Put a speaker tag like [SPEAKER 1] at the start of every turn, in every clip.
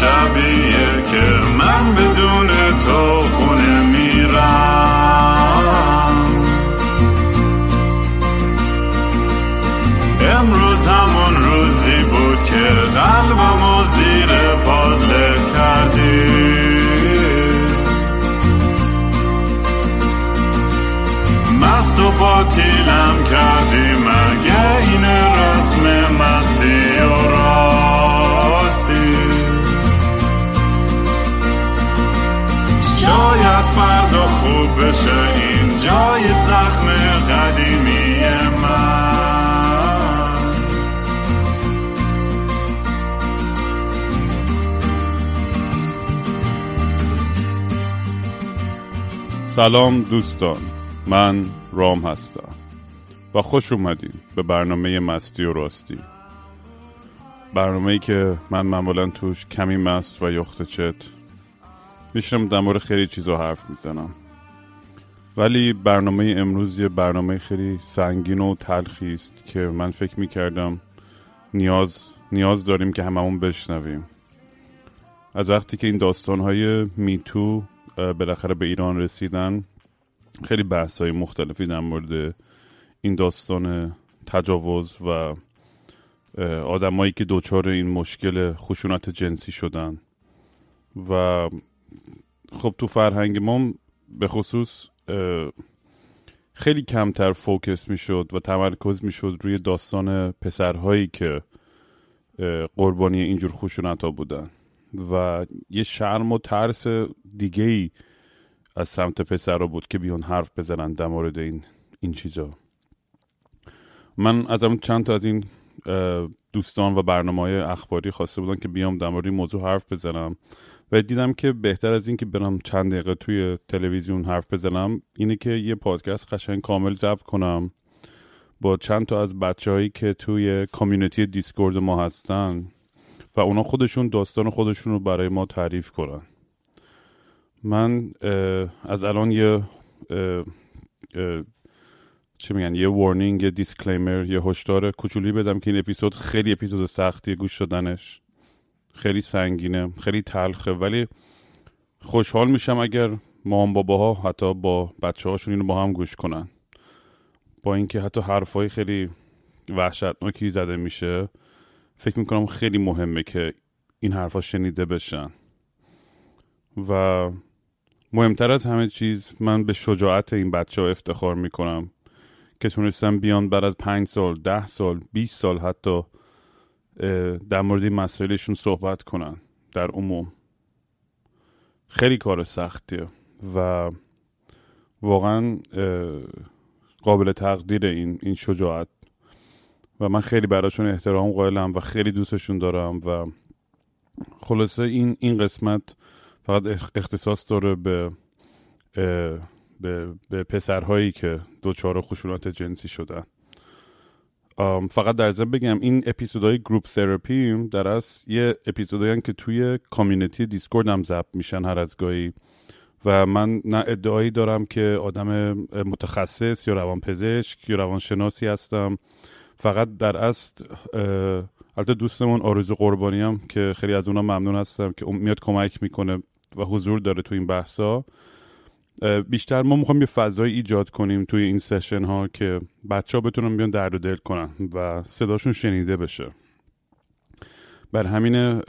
[SPEAKER 1] شبیه که من بدون تو
[SPEAKER 2] سلام دوستان من رام هستم و خوش اومدین به برنامه مستی و راستی. برنامه ای که من معمولا توش کمی مست و یخت چت میشنم در مورد خیلی چیزا حرف می‌زنم. ولی برنامه امروز یه برنامه خیلی سنگین و تلخی است که من فکر می‌کردم نیاز نیاز داریم که هممون بشنویم. از وقتی که این داستانهای میتو بالاخره به ایران رسیدن. خیلی بحث های مختلفی در مورد این داستان تجاوز و آدمایی که دچار این مشکل خشونت جنسی شدن. و خب تو فرهنگ ما به خصوص خیلی کمتر فوکس می‌شد و تمرکز می‌شد روی داستان پسرهایی که قربانی اینجور خشونت ها بودن. و یه شرم و ترس دیگه ای از سمت پسر رو بود که بیان حرف بزنن در مورد این این چیزا. من از اون چند تا از این دوستان و برنامه های اخباری خواسته بودن که بیام در مورد این موضوع حرف بزنم و دیدم که بهتر از این که برم چند دقیقه توی تلویزیون حرف بزنم اینه که یه پادکست قشنگ کامل ضبط کنم با چند تا از بچههایی که توی community Discord ما هستن. و اونا خودشون داستان خودشون رو برای ما تعریف کنن. من از الان یه چی میگن یه warning یه disclaimer یه هشدار کوچولی بدم که این اپیزود خیلی اپیزود سختی گوش دادنش خیلی سنگینه خیلی تلخه ولی خوشحال میشم اگر مامان باباها حتی با بچه هاشون اینو با هم گوش کنن. با اینکه حتی حرفای خیلی وحشتناکی زده میشه. فکر می‌کنم خیلی مهمه که این حرفا شنیده بشن. و مهمتر از همه چیز من به شجاعت این بچه ها افتخار می‌کنم که تونستم بیان بعد از پنج سال ده سال 20 سال حتی در مورد این مسائلشون صحبت کنن در عموم. خیلی کار سختیه و واقعا قابل تقدیر این این شجاعت. و من خیلی براشون احترام قائلم و خیلی دوستشون دارم و خلاصه این این قسمت فقط اختصاص داره به به, به پسرهایی که دچار خشونت جنسی شدن. فقط در ضمن بگم این اپیزودهای group therapy در از یه اپیزودهایی که توی community Discord هم ضبط میشن هر از گاهی و من نه ادعایی دارم که آدم متخصص یا روانپزشک یا روانشناسی هستم. فقط در اصل البته دوستمون آرزو قربانی هم که خیلی از اونا ممنون هستم که میاد کمک می‌کنه و حضور داره تو این بحثا. بیشتر ما می‌خوایم یه فضایی ایجاد کنیم توی این سشن ها که بچه ها بتونن بیان درد و دل کنن و صداشون شنیده بشه. بر همین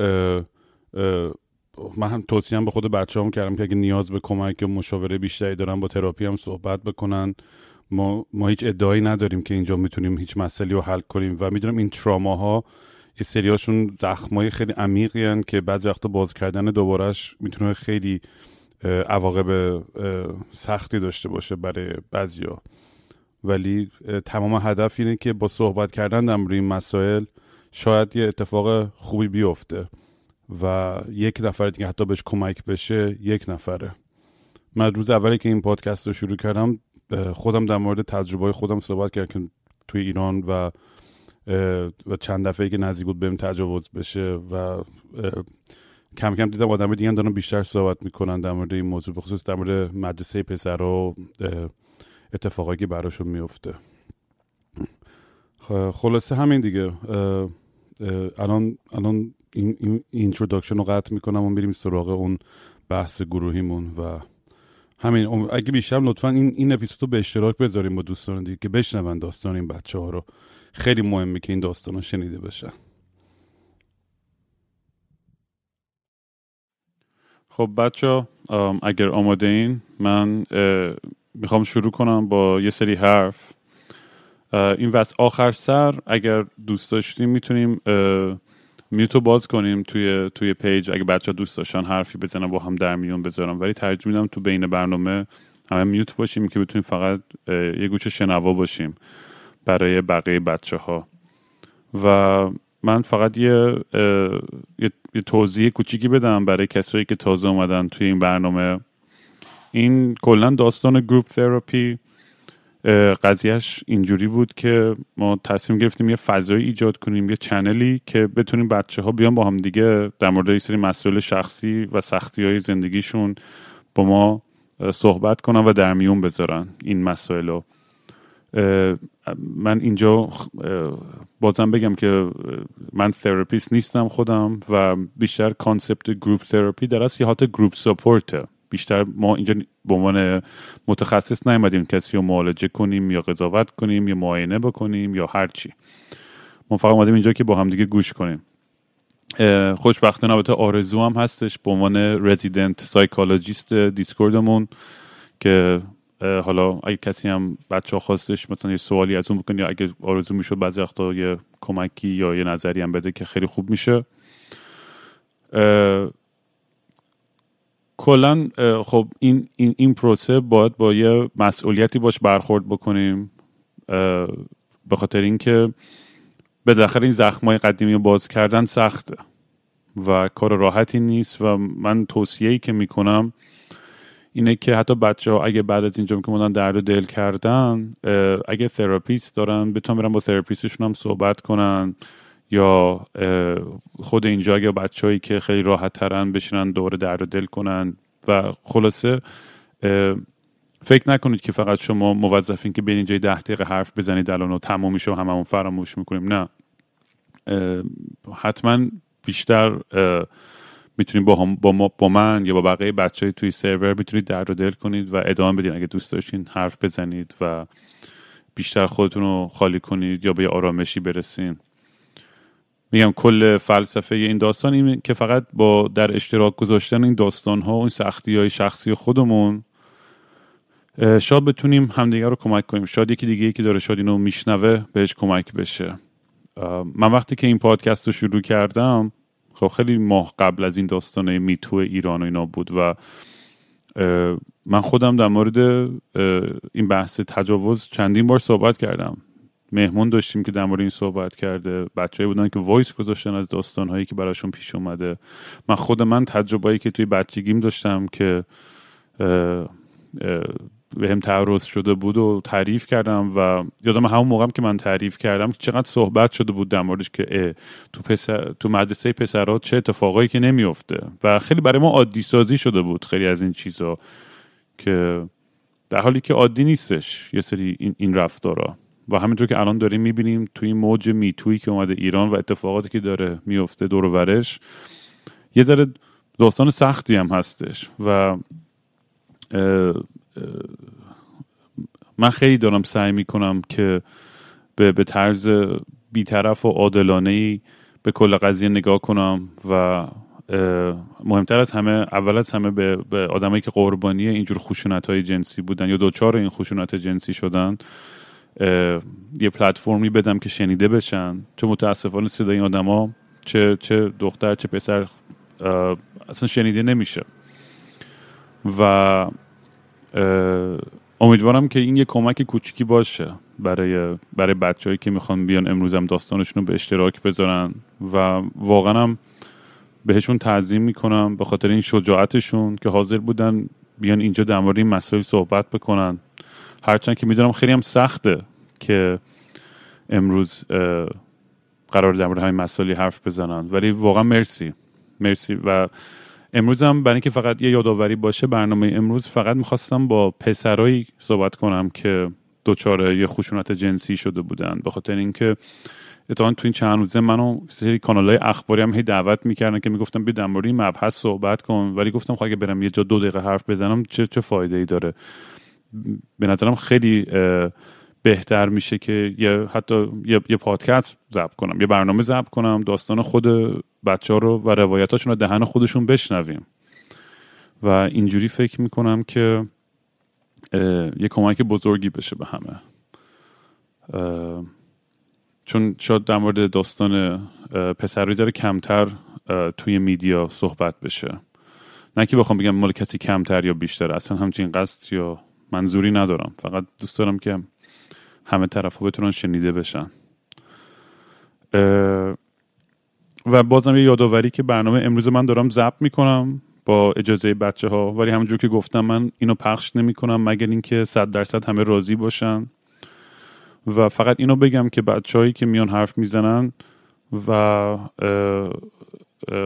[SPEAKER 2] من هم توصیه به خود بچه هم کردم که اگه نیاز به کمک و مشاوره بیشتری دارن با تراپی هم صحبت بکنن. ما, ما هیچ ادعایی نداریم که اینجا می‌تونیم هیچ مسئله رو حل کنیم و می‌دونم این تراماها یه سریاشون زخمای خیلی عمیقی که بعضی وقتا باز کردن دوبارهش می‌تونه خیلی عواقب سختی داشته باشه برای بعضیا. ولی تمام هدف اینه که با صحبت کردن در این مسائل شاید یه اتفاق خوبی بیفته و یک نفر دیگه حتی بهش کمک بشه یک نفره. من روز اولی که این پادکست رو شروع کردم خودم در مورد تجربه خودم صحبت کردم که توی ایران و و چند دفعه که نزدیک بود بهم تجاوز بشه و کم کم دیدم آدم دیگه دارن بیشتر صحبت می‌کنن در مورد این موضوع بخصوص در مورد مدرسه پسر و اتفاقایی که براشون میفته خلاصه همین دیگه. الان الان این, این introduction رو قطع می‌کنم و میریم سراغ اون بحث گروهیمون و همین اگه بیشتر لطفا این این اپیزود رو به اشتراک بذاریم با دوستان دیگه که بشنون داستان این بچه ها رو. خیلی مهمه که این داستان ها شنیده بشن. خب بچه‌ها اگر آماده این من می‌خوام شروع کنم با یه سری حرف. این وقت آخر سر اگر دوست داشتیم می‌تونیم میوتو باز کنیم توی توی پیج. اگه بچه دوست داشتن حرفی بزنن با هم در میون بذارم ولی ترجیح میدم تو بین برنامه همه میوت باشیم که بتونیم فقط یه گوشه شنوا باشیم برای بقیه بچه ها و من فقط یه, یه،, یه توضیح کوچیکی بدم برای کسایی که تازه اومدن توی این برنامه. این کلا داستان group therapy قضیهش اینجوری بود که ما تصمیم گرفتیم یه فضایی ایجاد کنیم یه channel ی که بتونیم بچه ها بیان با هم دیگه در مورد یه سری مسئله شخصی و سختی های زندگیشون با ما صحبت کنن و در میون بذارن این مسائل رو. من اینجا بازم بگم که من therapist نیستم خودم و بیشتر concept group therapy در اصل یه حالت group support ه بیشتر ما اینجا به عنوان متخصص نیومدیم. کسی رو معالجه کنیم یا قضاوت کنیم یا معاینه بکنیم یا هر چی. ما فقط اومدیم اینجا که با هم دیگه گوش کنیم. خوشبختانه البته آرزو هم هستش به عنوان resident psychologist Discord مون که حالا اگه کسی هم بچه ها خواستش مثلا یه سوالی از اون بکنی یا اگه آرزو می‌شد بعضی وقتا یه کمکی یا یه نظری هم بده که خیلی خوب میشه. کلا خب این, این, این پروسه باید با یه مسئولیتی باش برخورد بکنیم به خاطر اینکه بالاخره این زخمای قدیمی رو باز کردن سخته و کار راحتی نیست و من توصیه ای که می‌کنم اینه که حتی بچه ها اگه بعد از اینجا که اومدن درد دل کردن اگه therapist دارن بتونن برن با therapist شون هم صحبت کنن. یا خود اینجا اگه بچههایی که خیلی راحت ترن بشینن دور درد و دل کنن و خلاصه فکر نکنید که فقط شما موظفین که بین اینجای ده دقیقه حرف بزنید الان و تموم میشه و هممون فراموش می‌کنیم. نه. حتما بیشتر می‌تونید با, با, با, من یا با بقیه بچه توی سرور می‌تونید درد و دل کنید و ادامه بدین. اگه دوست داشتین حرف بزنید و بیشتر خودتون رو خالی کنید یا به آرامشی برسین. میگم کل فلسفه این داستان این که فقط با در اشتراک گذاشتن این داستان ها و سختی های شخصی خودمون شاید بتونیم همدیگه رو کمک کنیم. شاید یکی دیگه که داره شاید اینو میشنوه بهش کمک بشه. من وقتی که این پادکست رو شروع کردم خب خیلی ماه قبل از این داستان میتو ایران و اینا بود و من خودم در مورد این بحث تجاوز چندین بار صحبت کردم. مهمون داشتیم که در مورد این صحبت کرده. بچه‌ای بودن که وایس گذاشتن از داستانهایی که براشون پیش اومده. من خود من تجربه‌ای که توی بچگیم داشتم که به هم تعرض شده بود و تعریف کردم و یادم همون موقعم که من تعریف کردم چقدر صحبت شده بود در موردش که تو, پسر، تو مدرسه پسرات چه اتفاقایی که نمیفته و خیلی برای ما عادی سازی شده بود خیلی از این چیزا که در حالی که عادی نیستش یه سری این, این رفتارا. و همینطور که الان داریم می‌بینیم توی این موج میتویی که اومده ایران و اتفاقاتی که داره میفته دور ورش یه ذره داستان سختی هم هستش و من خیلی دارم سعی می‌کنم که به, به طرز بیطرف و عادلانه ای به کل قضیه نگاه کنم و مهمتر از همه اول از همه به, به آدمایی که قربانی اینجور خشونت های جنسی بودن یا دوچار این خشونت جنسی شدن یه پلتفرمی بدم که شنیده بشن. چون متاسفانه صدای این آدما چه چه دختر چه پسر اصلا شنیده نمیشه. و امیدوارم که این یه کمک کوچیکی باشه برای برای بچههایی که می‌خوان بیان امروزم داستانشون رو به اشتراک بذارن. و واقعا هم بهشون تعظیم می‌کنم به خاطر این شجاعتشون که حاضر بودن بیان اینجا در مورد این مسائل صحبت بکنن. هرچند که می‌دونم خیلی هم سخته که امروز قرار در مورد همین مسائلی حرف بزنن. ولی واقعا مرسی. مرسی. و امروز هم برای اینکه فقط یه یادآوری باشه برنامه امروز فقط می‌خواستم با پسرایی صحبت کنم که دچار یه خشونت جنسی شده بودن. به خاطر اینکه اتفاقا تو این چند روزه منو سری کانال های اخباری هم هی دعوت می‌کردن که می‌گفتم بیا در مورد مبحث صحبت کن. ولی گفتم خب اگه برم یه جا دو دقیقه حرف بزنم چه چه فایده ای داره؟ به نظرم خیلی بهتر میشه که یه حتی یه, یه پادکست ضبط کنم یه برنامه ضبط کنم داستان خود بچه ها رو و روایتاشون رو دهن خودشون بشنویم. و اینجوری فکر می‌کنم که یه کمک بزرگی بشه به همه. چون شاید در مورد داستان پسر ریزر کمتر توی میدیا صحبت بشه. نه که بخوام بگم مال کسی کمتر یا بیشتر اصلا همچین قصد یا منظوری ندارم. فقط دوست دارم که همه طرف ها بتونن شنیده بشن. و بازم یه یادآوری که برنامه امروز من دارم ضبط می‌کنم با اجازه بچه ها ولی همونجور که گفتم من اینو پخش نمی کنم مگر اینکه صد درصد همه راضی باشن. و فقط اینو بگم که بچههایی که میان حرف می‌زنن و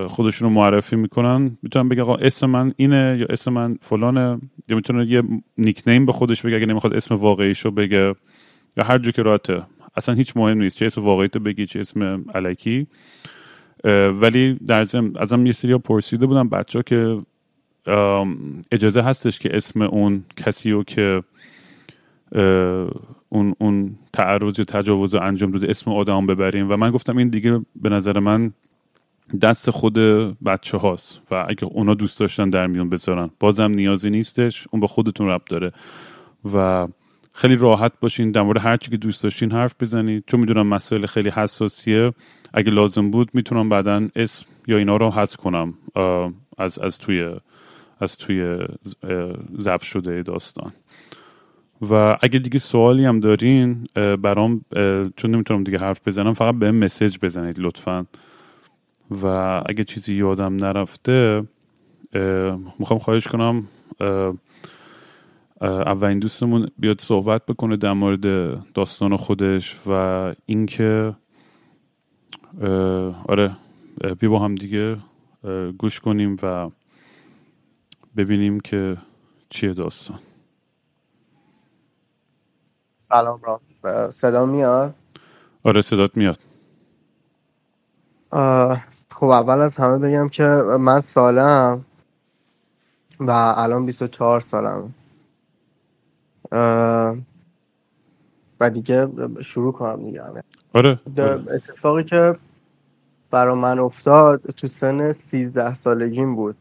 [SPEAKER 2] خودشون رو معرفی می‌کنن. می‌تونن بگن آقا اسم من اینه یا اسم من فلانه. یا می‌تونه یه نیکنیم به خودش بگه اگه نمی‌خواد اسم واقعیشو بگه. یا هر جو که راته اصلا هیچ مهم نیست چه اسم واقعی تو بگی چه اسم علکی. ولی در ضمن ازم یه سری پرسیده بودم بچه که اجازه هستش که اسم اون کسی رو که اون اون تعرض یا تجاوز رو انجام داده اسم آدم ببریم. و من گفتم این دیگه به نظر من دست خود بچه هاست و اگه اونا دوست داشتن در میون بذارن. بازم نیازی نیستش اون به خودتون رب داره. و خیلی راحت باشین در مورد هر چی که دوست داشتین حرف بزنید چون می‌دونم مسائل خیلی حساسیه. اگه لازم بود می‌تونم بعدا اسم یا اینا رو حذف کنم از از توی از توی ضبط شده داستان. و اگه دیگه سوالی هم دارین برام چون نمی‌تونم دیگه حرف بزنم فقط به مسیج بزنید لطفا. و اگه چیزی یادم نرفته می‌خوام خواهش کنم اولین دوستمون بیاد صحبت بکنه در مورد داستان خودش و اینکه آره بیا با هم دیگه گوش کنیم و ببینیم که چیه داستان.
[SPEAKER 3] سلام را صدا میاد؟
[SPEAKER 2] آره صدات میاد.
[SPEAKER 3] خب اول از همه بگم که من سالم و الان 24 سالم. و دیگه شروع کنم دیگه.
[SPEAKER 2] آره,
[SPEAKER 3] آره. اتفاقی که برا من افتاد تو سن 13 سالگیم بود.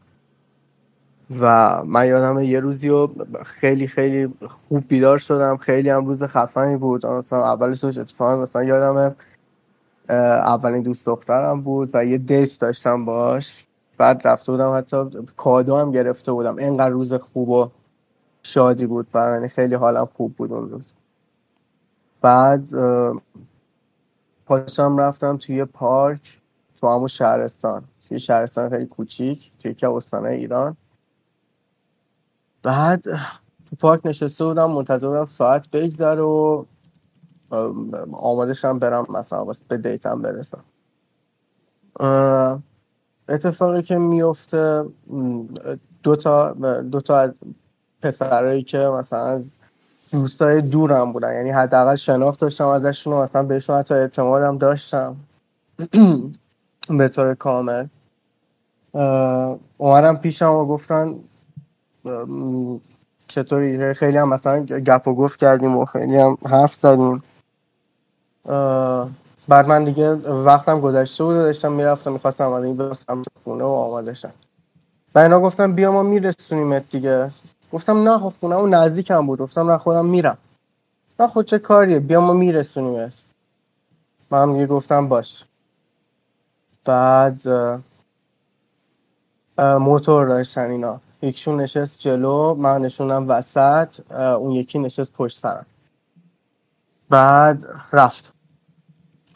[SPEAKER 3] و من یادم یه روزی رو خیلی خیلی خوب بیدار شدم. خیلی هم روز خفنی بود. مثلا اولش اتفاقا مثلا یادم اولین دوست دخترم بود و یه دیت داشتم باش. بعد رفته بودم حتی کادو هم گرفته بودم. اینقدر روز خوب و شادی بود برای خیلی حالم خوب بود اون روز. بعد پاشم رفتم توی پارک تو همون شهرستان. توی شهرستان خیلی کوچیک توی که استانه ایران. بعد تو پارک نشسته بودم منتظر بودم ساعت بگذره و آمادشم برم مثلا به دیتم برسم. اتفاقی که میفته دو تا دو تا از پسرایی که مثلا دوستای دورم بودن یعنی حداقل شناخت داشتم ازشون مثلا بهشون حتی اعتمادم داشتم. به طور کامل. اومدم پیشم و گفتن چطوری؟ خیلی هم مثلا گپ و گفت کردیم و خیلی هم حرف زدیم. بعد من دیگه وقتم گذشته بود و داشتم می‌رفتم می‌خواستم از این برسم خونه و آماده شم. و اینا گفتم بیا ما میرسونیمت دیگه. گفتم نه خب خونه اون نزدیکم بود. گفتم نه خودم میرم. نه خود چه کاریه؟ بیا ما میرسونیمت. من دیگه گفتم باش. بعد موتور داشتن اینا. یکشون نشست جلو من نشونم وسط اون یکی نشست پشت سرم. بعد رفت.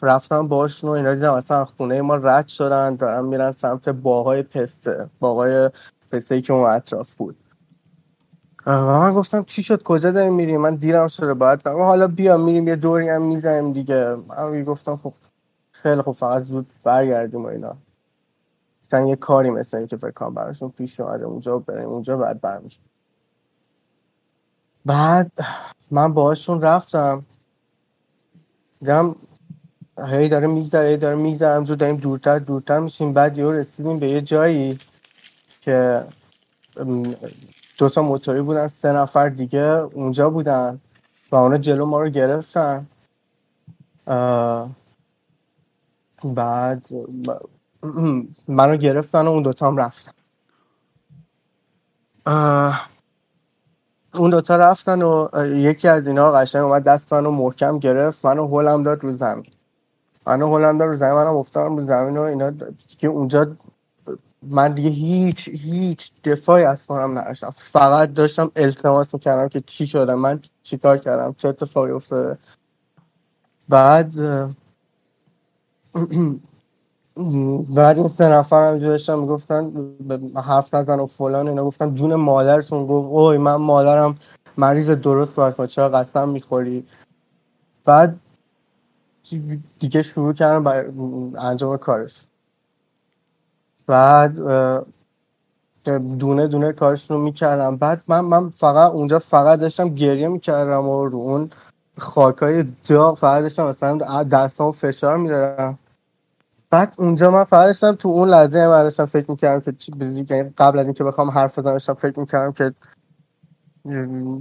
[SPEAKER 3] رفتم باشون و اینا دیدم اصلا خونه ما رد شدن دارن میرن سمت باغای پسته باغای پسته که اون اطراف بود. و من گفتم چی شد؟ کجا داریم میریم من دیرم شده باید حالا بیا میریم یه دوری هم می‌زنیم دیگه. من گفتم خب خیلی خب فقط زود برگردیم و اینا. مثلا یه کاری مثل این که فکر کنم براشون پیش اومده اونجا بریم اونجا بعد برمیگیم بعد من باهاشون رفتم. دیدم هی داره میگذره هی داره میگذره همجور داریم دورتر دورتر میشیم. بعد یه رسیدیم به یه جایی که دو تا موتوری بودن سه نفر دیگه اونجا بودن و اونا جلو ما رو گرفتن. بعد منو گرفتن و اون دوتا هم رفتن. اون دوتا رفتن و یکی از اینا قشنگ اومد دستان و محکم گرفت. منو هولم داد رو زمین. منو هولم داد رو زمین. منم افتادم رو زمین و اینا که اونجا من دیگه هیچ هیچ دفاعی از خودم نداشتم. فقط داشتم التماس می‌کردم که چی شده من چیکار کردم چه اتفاقی افتاده. بعد بعد این سه نفر هم داشتن می‌گفتن حرف نزن و فلان اینا گفتن جون مادرتون گفت اوی من مادرم مریض درست باید کنم چرا قسم می‌خوری؟ بعد دیگه شروع کردن برای انجام کارش. بعد دونه دونه کارش رو می‌کردم بعد من من فقط اونجا فقط داشتم گریه می‌کردم و رو اون خاکای داغ فقط داشتم مثلا فشار می‌دادم. بعد اونجا من فقط داشتم تو اون لحظه من داشتم فکر می‌کردم که قبل از اینکه بخوام حرف بزنم داشتم فکر می‌کردم که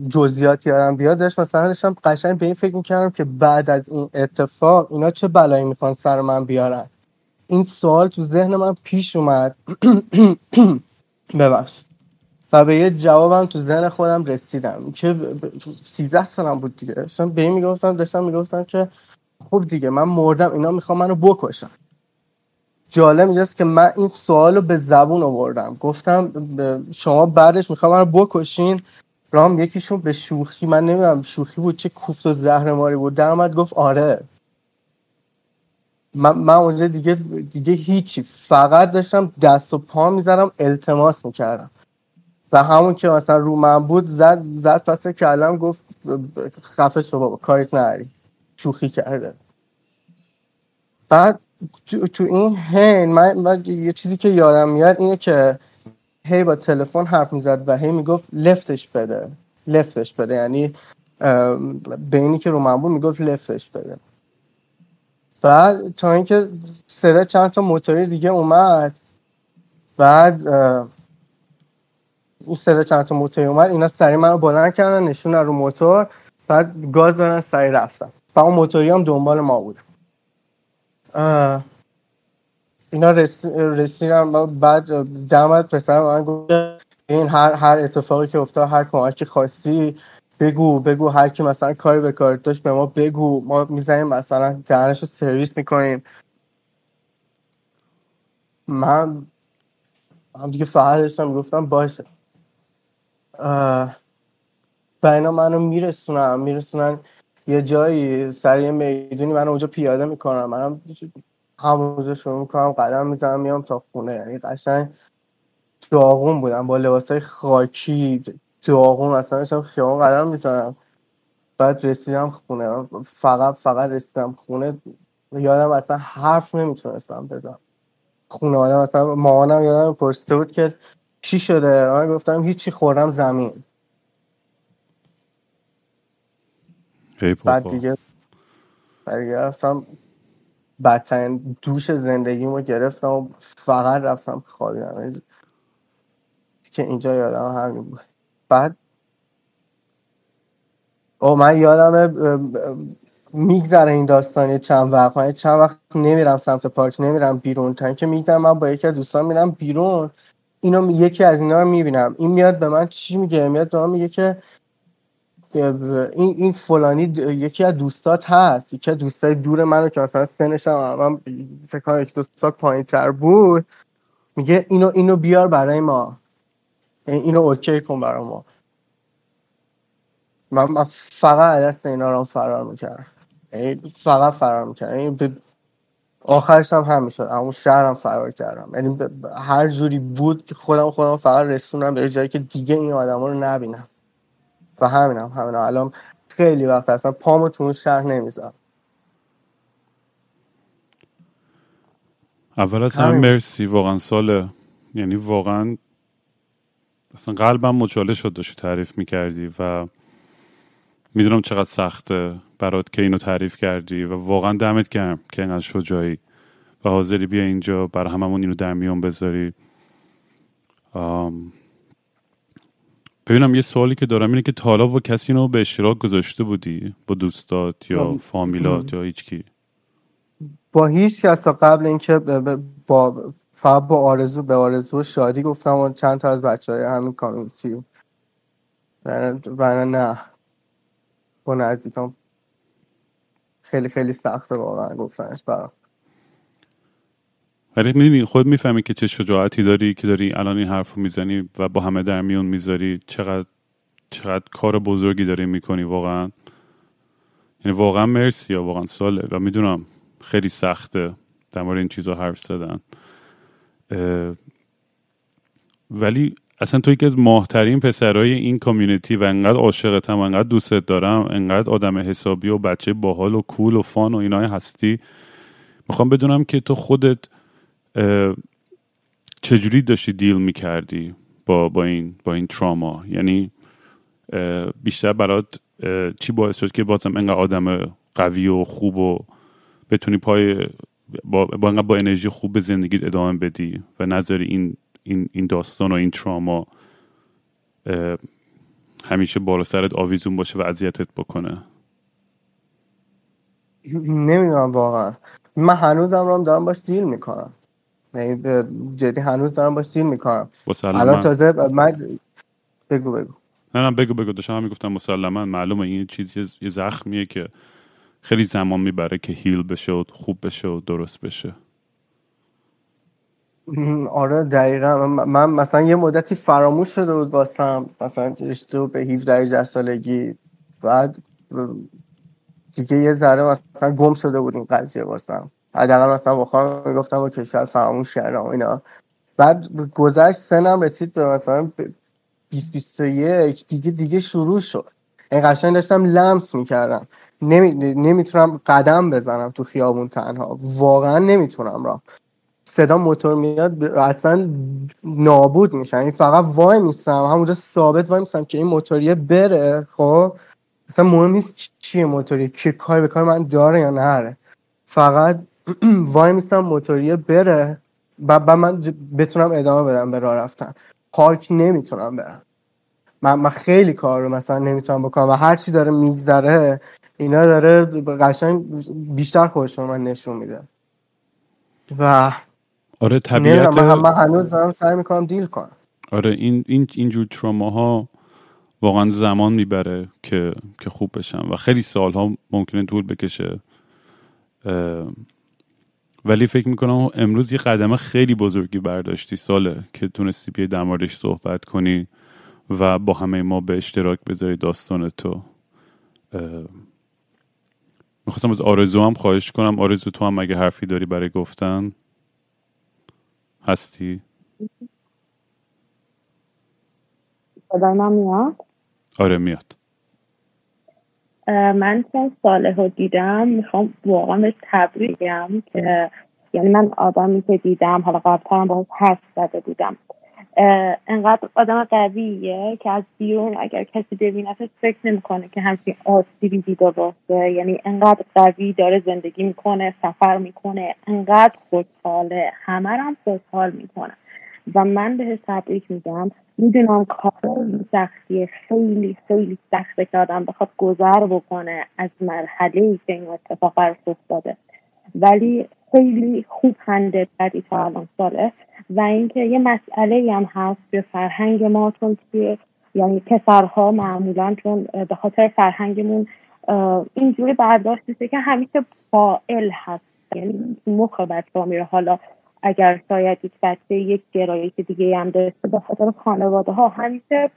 [SPEAKER 3] جزئیات یادم بیاد داشت مثلا داشتم قشنگ به این فکر می‌کردم که بعد از این اتفاق اینا چه بلایی می‌خوان سر من بیارن. این سوال تو ذهن من پیش اومد. ببخش. و به یه جوابم تو ذهن خودم رسیدم. که سیزده سالم بود دیگه. داشتم به این می‌گفتم داشتم می‌گفتم که خب دیگه من مردم اینا می‌خوام منو بکشن. جالب اینجاست که من این سوال رو به زبون آوردم. گفتم شما بعدش می‌خوام منو بکشین. رام یکیشون به شوخی من نمی‌دونم شوخی بود چه کوفت و زهر ماری بود. در گفت آره. من, من اونجا دیگه دیگه هیچی. فقط داشتم دست و پا می‌زنم التماس می‌کردم. و همون که مثلا رو من بود زد زد پس کلم گفت خفه شو بابا کاریت نری. شوخی کرده. بعد تو, تو این هین من, یه چیزی که یادم میاد اینه که هی با تلفن حرف می‌زد و هی می‌گفت لفتش بده. لفتش بده. یعنی به اینی که رو من بود می‌گفت لفتش بده. بعد تا اینکه صدا چند تا موتوری دیگه اومد بعد اون صدا چند تا موتوری اومد اینا سری منو بلند کردن نشون رو موتور بعد گاز دادن سری رفتم و اون موتوری هم دنبال ما بود. اینا رسیدم بعد دمت پسر من گفت این هر هر اتفاقی که افتاد هر کمکی خواستی بگو بگو هر کی مثلا کاری به کار داشت به ما بگو. ما می‌زنیم مثلا دهنش رو سرویس می‌کنیم. من هم دیگه فعال داشتم گفتم باشه. و اینا منو میرسونم میرسونن یه جایی سر یه می‌دونی من اونجا پیاده می‌کنم. منم همونجا شروع می‌کنم قدم می‌زنم میام تا خونه. یعنی قشنگ داغون بودم. با لباس های خاکی داغون اصلا داشتم خیابان قدم می‌زنم بعد رسیدم خونه. فقط فقط رسیدم خونه. یادم اصلا حرف نمی‌تونستم بزنم. خونه آدم اصلا مامانم یادم پرسیده بود که چی شده؟ من گفتم هیچی خوردم زمین. بعد دیگه برگرفتم بدترین دوش زندگیمو گرفتم و فقط رفتم خوابیدم که اینجا یادم همین بود. بعد او من یادم میگذره این داستانی چند وقت. من چند وقت نمیرم سمت پارک نمیرم بیرون. تا اینکه میگذرم من با یکی از دوستان میرم بیرون. اینو یکی از اینا رو می‌بینم. این میاد به من چی میگه؟ میاد به من میگه که این این فلانی یکی از دوستات هست یکی از دوستای دور منو که مثلا سنش هم من فکر کنم یک دو سال پایین تر بود میگه اینو اینو بیار برای ما. اینو اوکی کن برای ما. من, من فقط دست اینا رو فرار می‌کردم. فقط فرار می‌کردم. آخرش هم همین شد. اما شهرم فرار کردم. یعنی هر جوری بود که خودم خودم فقط رسونم به جایی که دیگه این آدم رو نبینم. و همینم هم همینم الان خیلی وقت اصلا پامو تو اون شهر نمی‌ذارم.
[SPEAKER 2] اول از هم مرسی. واقعا ساله یعنی واقعا اصلا قلبم مچاله شد داشتی تعریف می‌کردی و می‌دونم چقدر سخته برات که اینو تعریف کردی و واقعا دمت گرم که اینقدر شجاعی و حاضری بیا اینجا برای هممون اینو در میون بذاری. ببینم یه سوالی که دارم اینه که تالا و کسی اینو به اشتراک گذاشته بودی؟ با دوستات یا فامیلات یا هیچکی
[SPEAKER 3] با هیچ کس تا قبل اینکه با فقط با آرزو به آرزو شادی گفتم و چند تا از بچه های همین کامیونیتی و نه. با نزدیکم خیلی خیلی سخته واقعا گفتنش برام.
[SPEAKER 2] ولی می‌دونی خود می‌فهمی که چه شجاعتی داری که داری الان این حرف رو می‌زنی و با همه در میون می‌ذاری. چقدر چقدر کار بزرگی داری می‌کنی واقعا. یعنی واقعا مرسی یا واقعا ساله. و می‌دونم خیلی سخته در مورد این چیزا حرف زدن. ولی اصلا تو یکی از ماهترین پسرای این کامیونیتی و انقدر عاشقتم و انقدر دوستت دارم انقدر آدم حسابی و بچه باحال و کول و فان و اینای هستی. می‌خوام بدونم که تو خودت چجوری داشتی دیل می‌کردی با, با, این, با این تراما؟ یعنی بیشتر برات چی باعث شد که بازم انقدر آدم قوی و خوب و بتونی پای با, با با انرژی خوب به زندگیت ادامه بدی و نظری این, این, این داستان و این تراما همیشه بالا سرت آویزون باشه و اذیتت بکنه؟
[SPEAKER 3] نمی‌دونم واقعا. من هنوزم رو دارم باش دیل می‌کنم. جدی هنوز دارم باش دیل می‌کنم. الان تازه من بگو بگو.
[SPEAKER 2] نه نه بگو بگو. داشتم همین گفتم مسلما. معلومه این چیز یه زخمیه که خیلی زمان می‌بره که هیل بشه و خوب بشه و درست بشه.
[SPEAKER 3] آره دقیقا. من مثلا یه مدتی فراموش شده بود واسم. مثلا رشته به 17 سالگی. بعد دیگه یه ذره مثلا گم شده بود این قضیه واسم. حداقل مثلا با خواهم می‌گفتم با کشور فراموش کردم اینا. بعد گذشت سنم رسید به مثلا 20 21 دیگه دیگه شروع شد. این قشنگ داشتم لمس می‌کردم. نمی... نمی‌تونم قدم بزنم تو خیابون تنها. واقعا نمی‌تونم را صدا موتور میاد اصلا نابود میشن این فقط وای میستم همونجا ثابت وای میستم که این موتوریه بره خب؟ اصلا مهم نیست چیه موتوریه که کار به کار من داره یا نره. فقط وای میستم موتوریه بره. و من بتونم ادامه بدم به راه رفتن. پارک نمی‌تونم برم. من, من خیلی کار رو مثلا نمی‌تونم بکنم و هر چی داره میگذره اینا داره قشنگ بیشتر خودش من نشون میده. و
[SPEAKER 2] آره طبیعت من,
[SPEAKER 3] من هنوز دارم سعی می‌کنم دیل کنم.
[SPEAKER 2] آره این این اینجور ها واقعا زمان می‌بره که که خوب بشن و خیلی سالها ممکنه طول بکشه. ولی فکر می‌کنم امروز یه قدم خیلی بزرگی برداشتی ساله که تونستی بیای در موردش صحبت کنی و با همه ما به اشتراک بذاری داستان تو. می‌خواستم از آرزو هم خواهش کنم. آرزو تو هم اگه حرفی داری برای گفتن؟ هستی؟
[SPEAKER 4] میاد؟
[SPEAKER 2] آره میاد.
[SPEAKER 4] من چون ساله ها دیدم. می‌خوام واقعا بهش تبریکم که یعنی من آدمی که دیدم حالا قبلترم باید حرف زده بودم. انقدر آدم قویه که از بیرون اگر کسی ببینتش فکر نمی‌کنه که همچین آسیبی دیده باشه. یعنی انقدر قوی داره زندگی می‌کنه سفر می‌کنه انقدر خوشحاله. همه هم خوشحال می‌کنه. و من بهش تبریک میگم. می‌دونم کار سختی خیلی خیلی سخته که آدم بخواد گذر بکنه از مرحله ای که این اتفاق براش افتاده. ولی خیلی خوب هنده کردی تا الان ساله. و اینکه یه مسئله هم هست به فرهنگ ما چون که یعنی پسرها معمولا چون به خاطر فرهنگمون اینجوری برداشت میشه که همیشه فائل هست. یعنی مخ بچه میره حالا. اگر شاید یک بچه یک گرایش دیگه هم داشته به خاطر خانواده ها همیشه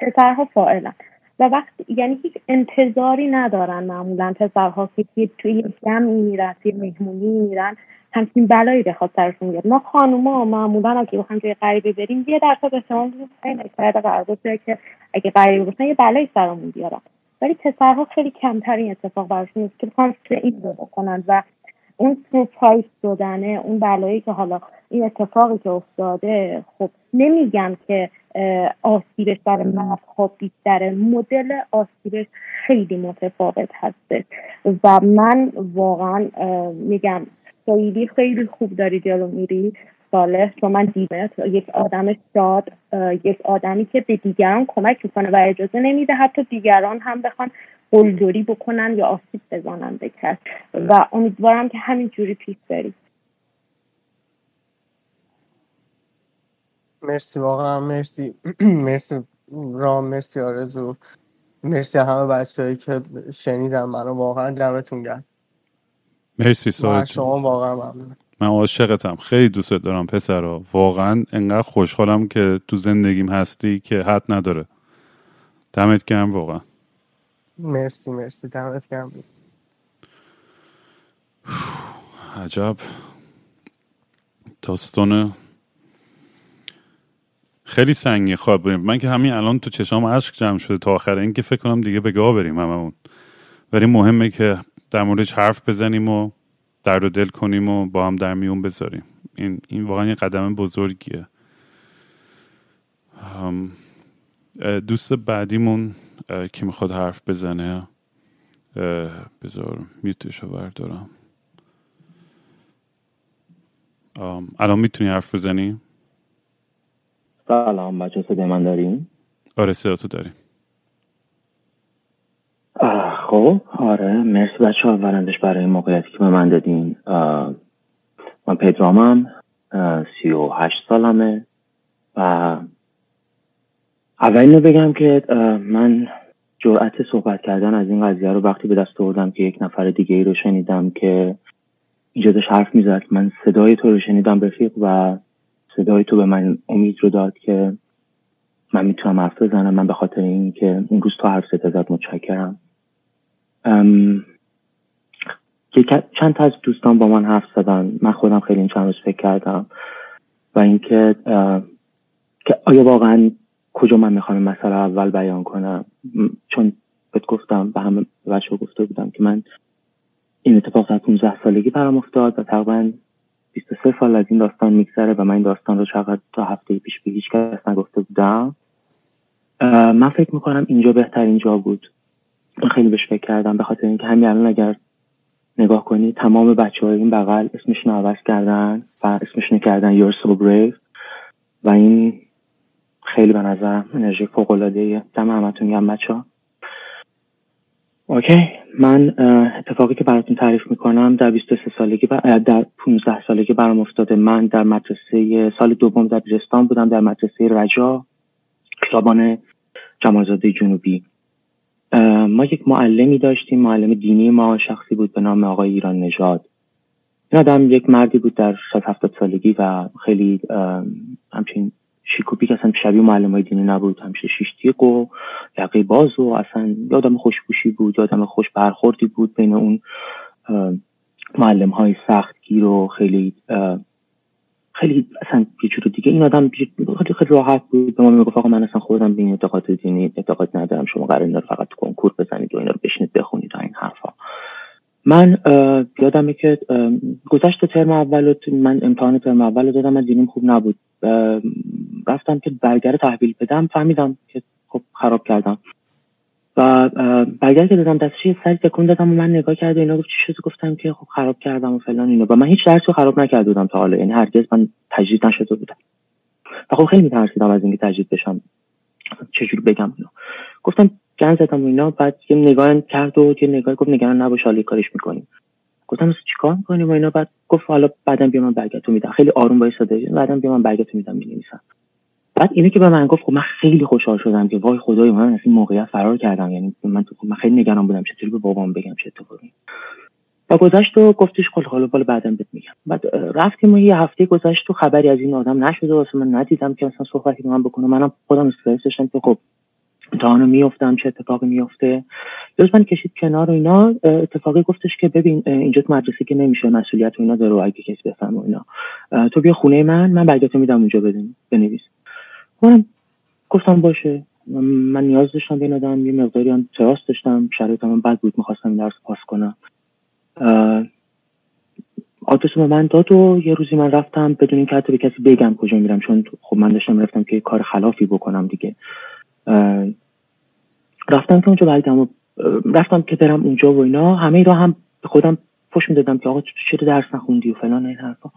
[SPEAKER 4] پسرها فائلن. و وقت یعنی هیچ انتظاری ندارن معمولا پسرها که توی یک جمعی میرن توی مهمونی میرن همچین بلایی بخواد سرشون بیاد ما خانوما معمولا اگه بخوایم توی غریبه بریم یه درصد احتمال خیلی شاید قرار که اگه غریبه باشن یه بلایی سرمون بیارن. ولی پسرها خیلی کمتر این اتفاق براشون نیست که بخوان این بکنن و اون سورپرایز شدنه اون بلایی که حالا این اتفاقی که افتاده خب نمیگم که آسیبش برای مذهب بیشتره. مدل آسیبش خیلی متفاوت هسته. و من واقعا میگم خیلی خیلی خوب داری جلو میری صالح چون من دیمت یک آدم شاد یک آدمی که به دیگران کمک می‌کنه و اجازه نمیده حتی دیگران هم بخوان قلدری بکنن یا آسیب بزنن به کس. و امیدوارم که همین جوری پیش بری
[SPEAKER 3] مرسی واقعا مرسی. مرسی رام مرسی آرزو. مرسی همه بچههایی که شنیدم منو. واقعا دمتون گرم.
[SPEAKER 2] مرسی ساعت
[SPEAKER 3] شما واقعا ممنون
[SPEAKER 2] من عاشقتم. خیلی دوست دارم پسرا. واقعا انقدر خوشحالم که تو زندگیم هستی که حد نداره. دمت گرم واقعا.
[SPEAKER 3] مرسی مرسی. دمت گرم.
[SPEAKER 2] عجب. داستان خیلی سنگی خواب بریم من که همین الان تو چشام عشق جمع شده تا آخر. این که فکر کنم دیگه به گاه بریم هممون. ولی مهمه که در موردش حرف بزنیم و درد و دل کنیم و با هم در میون بذاریم. این, این واقعا یه قدم بزرگیه. دوست بعدیمون که می‌خواد حرف بزنه بذار میتوش رو بردارم الان می‌تونی حرف بزنی؟
[SPEAKER 5] سلام بچه صدای من داریم؟
[SPEAKER 2] آره صدا تو داریم
[SPEAKER 5] خب آره مرسی بچه ها ورندش برای این موقعیتی که به من دادین من پدرامم سی و هشت سالمه و اول اینو بگم که من جرأت صحبت کردن از این قضیه رو وقتی به دست آوردم که یک نفر دیگه ای رو شنیدم که اینجا داشت حرف می‌زد من صدای تو رو شنیدم رفیق و صدای تو به من امید رو داد که من می‌تونم حرف بزنم. من به خاطر این که اون روز تو حرف زد متشکرم. چند تا از دوستان با من حرف زدن. من خودم خیلی این چند روز فکر کردم. و اینکه که آیا واقعا کجا من می‌خوام مسئله اول بیان کنم؟ چون بهت گفتم به همه بچه گفته بودم که من این اتفاق در 15 سالگی برام افتاد و تقریبا 23 سال از این داستان میگذره و من این داستان رو چقدر تا هفته پیش به هیچ کس نگفته بودم. من فکر می‌کنم اینجا بهترین جا بود. خیلی بهش فکر کردم به خاطر اینکه همین الان اگر نگاه کنی تمام بچه های این بغل اسمشون عوض کردن و اسمشون کردن You're so brave. و این خیلی به نظرم انرژی فوق العاده دم همتون گم بچه ها اوکی. من اتفاقی که براتون تعریف می‌کنم در 23 سالگی در 15 سالگی برام افتاده. من در مدرسه سال دوم در بیرستان بودم در مدرسه رجا خیابان جمالزاده جنوبی. ما یک معلمی داشتیم معلم دینی ما شخصی بود به نام آقای ایران نژاد. این آدم یک مردی بود در 60 70 سالگی و خیلی همچین شیکوپی که اصلا شبیه معلم های دینی نبود. همیشه شیشتیق و یقه باز و اصلا یادم خوشبوشی بود یادم خوش برخوردی بود بین اون معلم های سختگیر و خیلی خیلی اصلا یه جور دیگه. این آدم خیلی خیلی راحت بود. به ما می‌گفت آقا من اصلا خودم به این اعتقاد دینی اعتقاد ندارم. شما قرار اینا فقط کنکور بزنید و اینا رو بشنید بخونید این حرفا. من یادمه که گذشت ترم اول من امتحان ترم اول دادم. من دینیم خوب نبود. رفتم که برگر تحویل بدم فهمیدم که خب خراب کردم. و برگر که دادم دستش یه سری تکون دادم و من نگاه کرد و اینا گفت چی شد؟ گفتم که خب خراب کردم و فلان اینا. و من هیچ درسی خراب نکرده بودم تا حالا یعنی هرگز من تجدید نشده بودم. و خب خیلی میترسیدم از اینکه تجدید بشم. چجوری بگم اینا گفتم گن زدم و اینا بعد یه نگاه کرد و یه نگاه گفت نگران نباش حالا کارش می‌کنیم. گفتم چیکار می‌کنیم و اینا؟ بعد گفت حالا بعدم بیا من برگتو میدم. خیلی آروم وایساده بعدم بیا من برگتو میدم می‌نویسم. بعد اینه که به من گفت خب من خیلی خوشحال شدم که وای خدای من از این موقعیت فرار کردم. یعنی من تو من خیلی نگران بودم چطوری به بابام بگم چه اتفاقی. و گذشت و گفتش خب حالا بالا بعدم بهت میگم. بعد رفتیم و یه هفته گذشت و خبری از این آدم نشده واسه من ندیدم که مثلا صحبتی من بکنه. منم خودم استرس داشتم که خب امتحانو میفتم چه اتفاقی میفته جز من کشید کنار و اینا اتفاقی گفتش که ببین اینجا تو مدرسه که نمیشه مسئولیت و اینا داره اگه کسی بفهم و اینا. تو بیا خونه من من برگتو میدم اونجا بدون بنویس. منم گفتم باشه. من نیاز داشتم به این آدم. یه مقداری هم تراس داشتم. شرایط من بد بود. می‌خواستم این درس پاس کنم. آدرس به من داد و یه روزی من رفتم. بدون اینکه حتی به کسی بگم کجا میرم. چون خب من داشتم رفتم که کار خلافی بکنم دیگه. رفتم که اونجا برگم و رفتم که برم اونجا و اینا. همه را هم به خودم پشت می‌دادم که آقا چرا درس نخوندی و فلان این حرفا.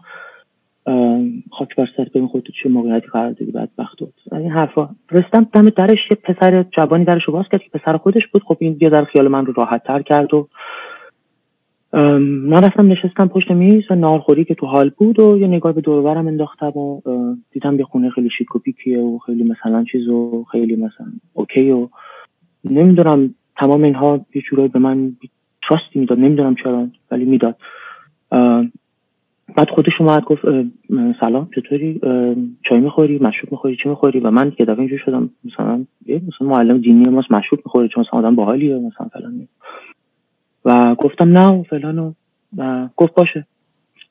[SPEAKER 5] خاک بر سر ببین خودت چه موقعیتی قرار دادی؟ بعد وقت این حرفا. رستم دم درش یه پسر جوانی درش باز کرد که پسر خودش بود. خب این یه در خیال من رو راحت تر کرد و من رفتم نشستم پشت میز و نارخوری که تو حال بود و یه نگاه به دوربرم انداختم و دیدم یه خونه خیلی شیک و و خیلی مثلا چیز و خیلی مثلا اوکی و نمی‌دونم تمام اینها یه جورایی به من تراستی می‌داد. نمی‌دونم چرا ولی می‌داد. بعد خودش اومد گفت سلام چطوری؟ چای می‌خوری؟ مشروب می‌خوری؟ چی می‌خوری؟ و من که دفعه اینجور شدم مثلا مثلا معلم دینی ماست مشروب می‌خوری چون مثلا آدم باحالیه مثلا فلان. و گفتم نه و فلان و گفت باشه.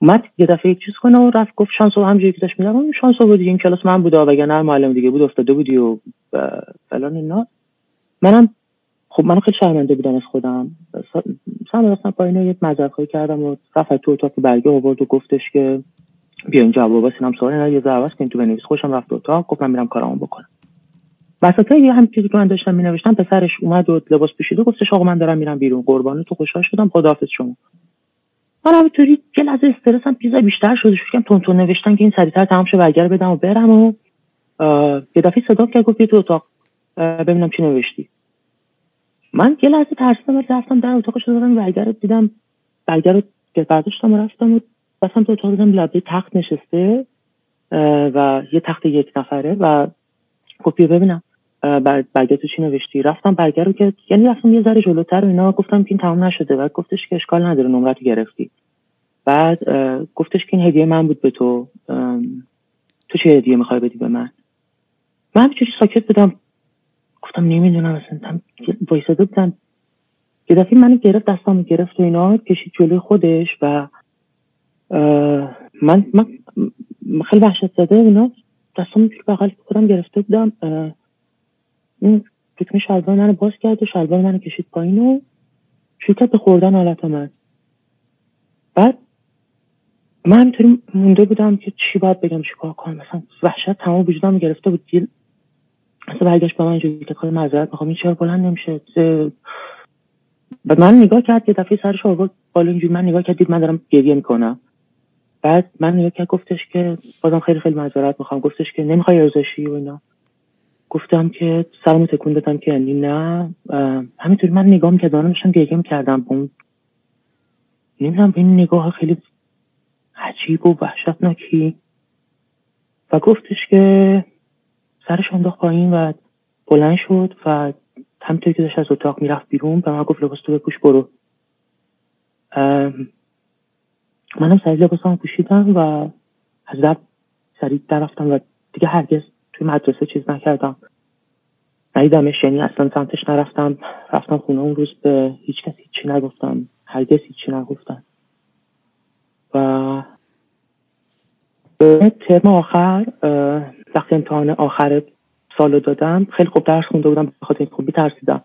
[SPEAKER 5] اومد یه دفعه یک چیز کنه و رفت گفت شانس رو همجوری که داشت میدم. شانس رو بودی این کلاس من بوده نه معلم دیگه بود افتاده بودی و فلان اینا. منم خب من خیلی شرمنده بودم از خودم. سم رفتم پایین یه مذرخواهی کردم و رفت تو اتاق برگه آورد و گفتش که بیا اینجا. ابوابا سینم سوال نه یه ذره که تو بنویس. خوشم رفت اتاق. گفتم میرم کارامو بکنم. وسط یه هم چیزی که من داشتم مینوشتم پسرش اومد و لباس پوشید و گفتش آقا من دارم میرم بیرون. قربان تو خوشحال شدم. خداحافظ شما. من همینطوری یه لحظه استرسم چیزا بیشتر شده. شدم تون تون نوشتن که این سریعتر تمام شه برگر بدم و برم و یه دفعه صدا کرد. گفت تو اتاق. ببینم چی نوشتی. من یه لحظه ترسیدم رفتم در اتاقش دادم برگر دیدم. برگر رو برداشتم و رفتم و بسم تو اتاق دیدم لبه تخت نشسته و یه تخت یک نفره و گفت ببینم برگر تو چی نوشتی. رفتم برگر رو که یعنی رفتم یه ذره جلوتر و اینا گفتم که این تمام نشده. و گفتش که اشکال نداره نمرت گرفتی. بعد گفتش که این هدیه من بود به تو. تو چه هدیه می‌خوای بدی به من؟ من همینجوری ساکت بودم. گفتم نمی‌دونم اصلا وایساده بودم یه دفعه منو گرفت دستم گرفت و اینا کشید جلوی خودش و من من خیلی وحشت زده اینا. دستم بغل خودم گرفته بودم. این دکمه شلوار منو باز کرد و شلوار منو کشید پایین و شروع به خوردن حالت من. بعد من همینطوری مونده بودم که چی باید بگم چی کار کنم؟ مثلا وحشت تمام وجودم گرفته بود. مثلا برگشت به من اینجوری که کار معذرت می‌خوام این چرا بلند نمیشه؟ بعد من نگاه کرد یه دفعه سرش آورد بالا اینجوری من نگاه کرد دید من دارم گریه می‌کنم. بعد من نگاه کرد گفتش که بازم خیلی خیلی معذرت می‌خوام. گفتش که نمی‌خوای ارزشی و اینا. گفتم که سرمو تکون دادم که یعنی نه. همینطوری من نگاه می‌کردم داشتم گریه می‌کردم. با اون نمی‌دونم این نگاه خیلی عجیب و وحشتناکی. و گفتش که سرش انداخت پایین و بلند شد و همینطوری که داشت از اتاق می‌رفت بیرون به من گفت لباس تو بپوش برو. منم سریع لباسم پوشیدم و از در سریع در رفتم و دیگه هرگز توی مدرسه چیز نکردم. ندیدمش یعنی اصلا سمتش نرفتم. رفتم خونه اون روز به هیچ کسی هیچی نگفتم. هرگز هیچی نگفتم. و ترم آخر وقتی امتحان آخر سالو دادم خیلی خوب درس خونده بودم به خاطر خوبی ترسیدم.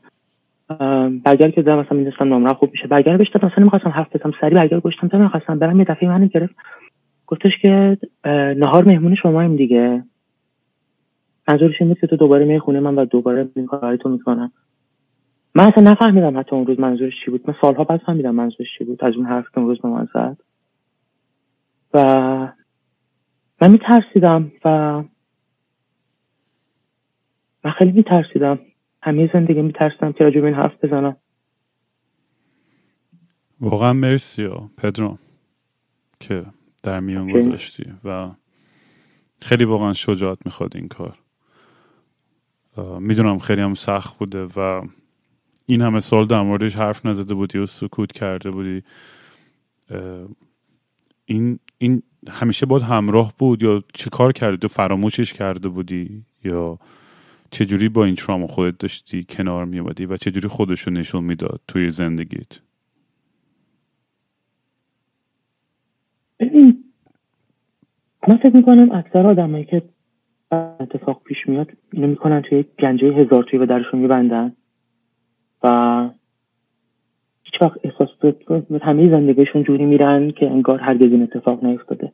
[SPEAKER 5] برگر که دادم مثلا می‌دونستم نمره خوب میشه. برگر بهش دادم اصلا نمی‌خواستم حرف بزنم سری برگر گشتم نمی‌خواستم برم یه دفعه منو گرفت. گفتش که نهار مهمون شماییم دیگه. منظورش این که تو دوباره می خونه من و دوباره این کاری تو می‌کنم. من اصلا نفهمیدم حتی اون روز منظورش چی بود. من سالها بعد فهمیدم منظورش چی بود از اون حرف که اون روز به من زد. و من میترسیدم و من خیلی میترسیدم. همه زندگی میترسیدم که راجب این حرف بزنم.
[SPEAKER 2] واقعا مرسی پدرو که در میان گذاشتی و خیلی واقعا شجاعت می‌خواد این کار. می‌دونم خیلی هم سخت بوده و این همه سال در موردش حرف نزده بودی و سکوت کرده بودی. این این همیشه باید همراه بود یا چه کار کردی؟ و فراموشش کرده بودی یا چجوری با این تراما خودت داشتی کنار میومدی و چجوری خودشو نشون می‌داد توی زندگیت؟
[SPEAKER 5] ببین من فکر می‌کنم اکثر آدمایی که اتفاق پیش میاد اینو می‌کنن توی گنجه هزار توی و درشون میبندن و هیچ وقت احساس به همه زندگیشون جوری میرن که انگار هرگز این اتفاق نیفتاده.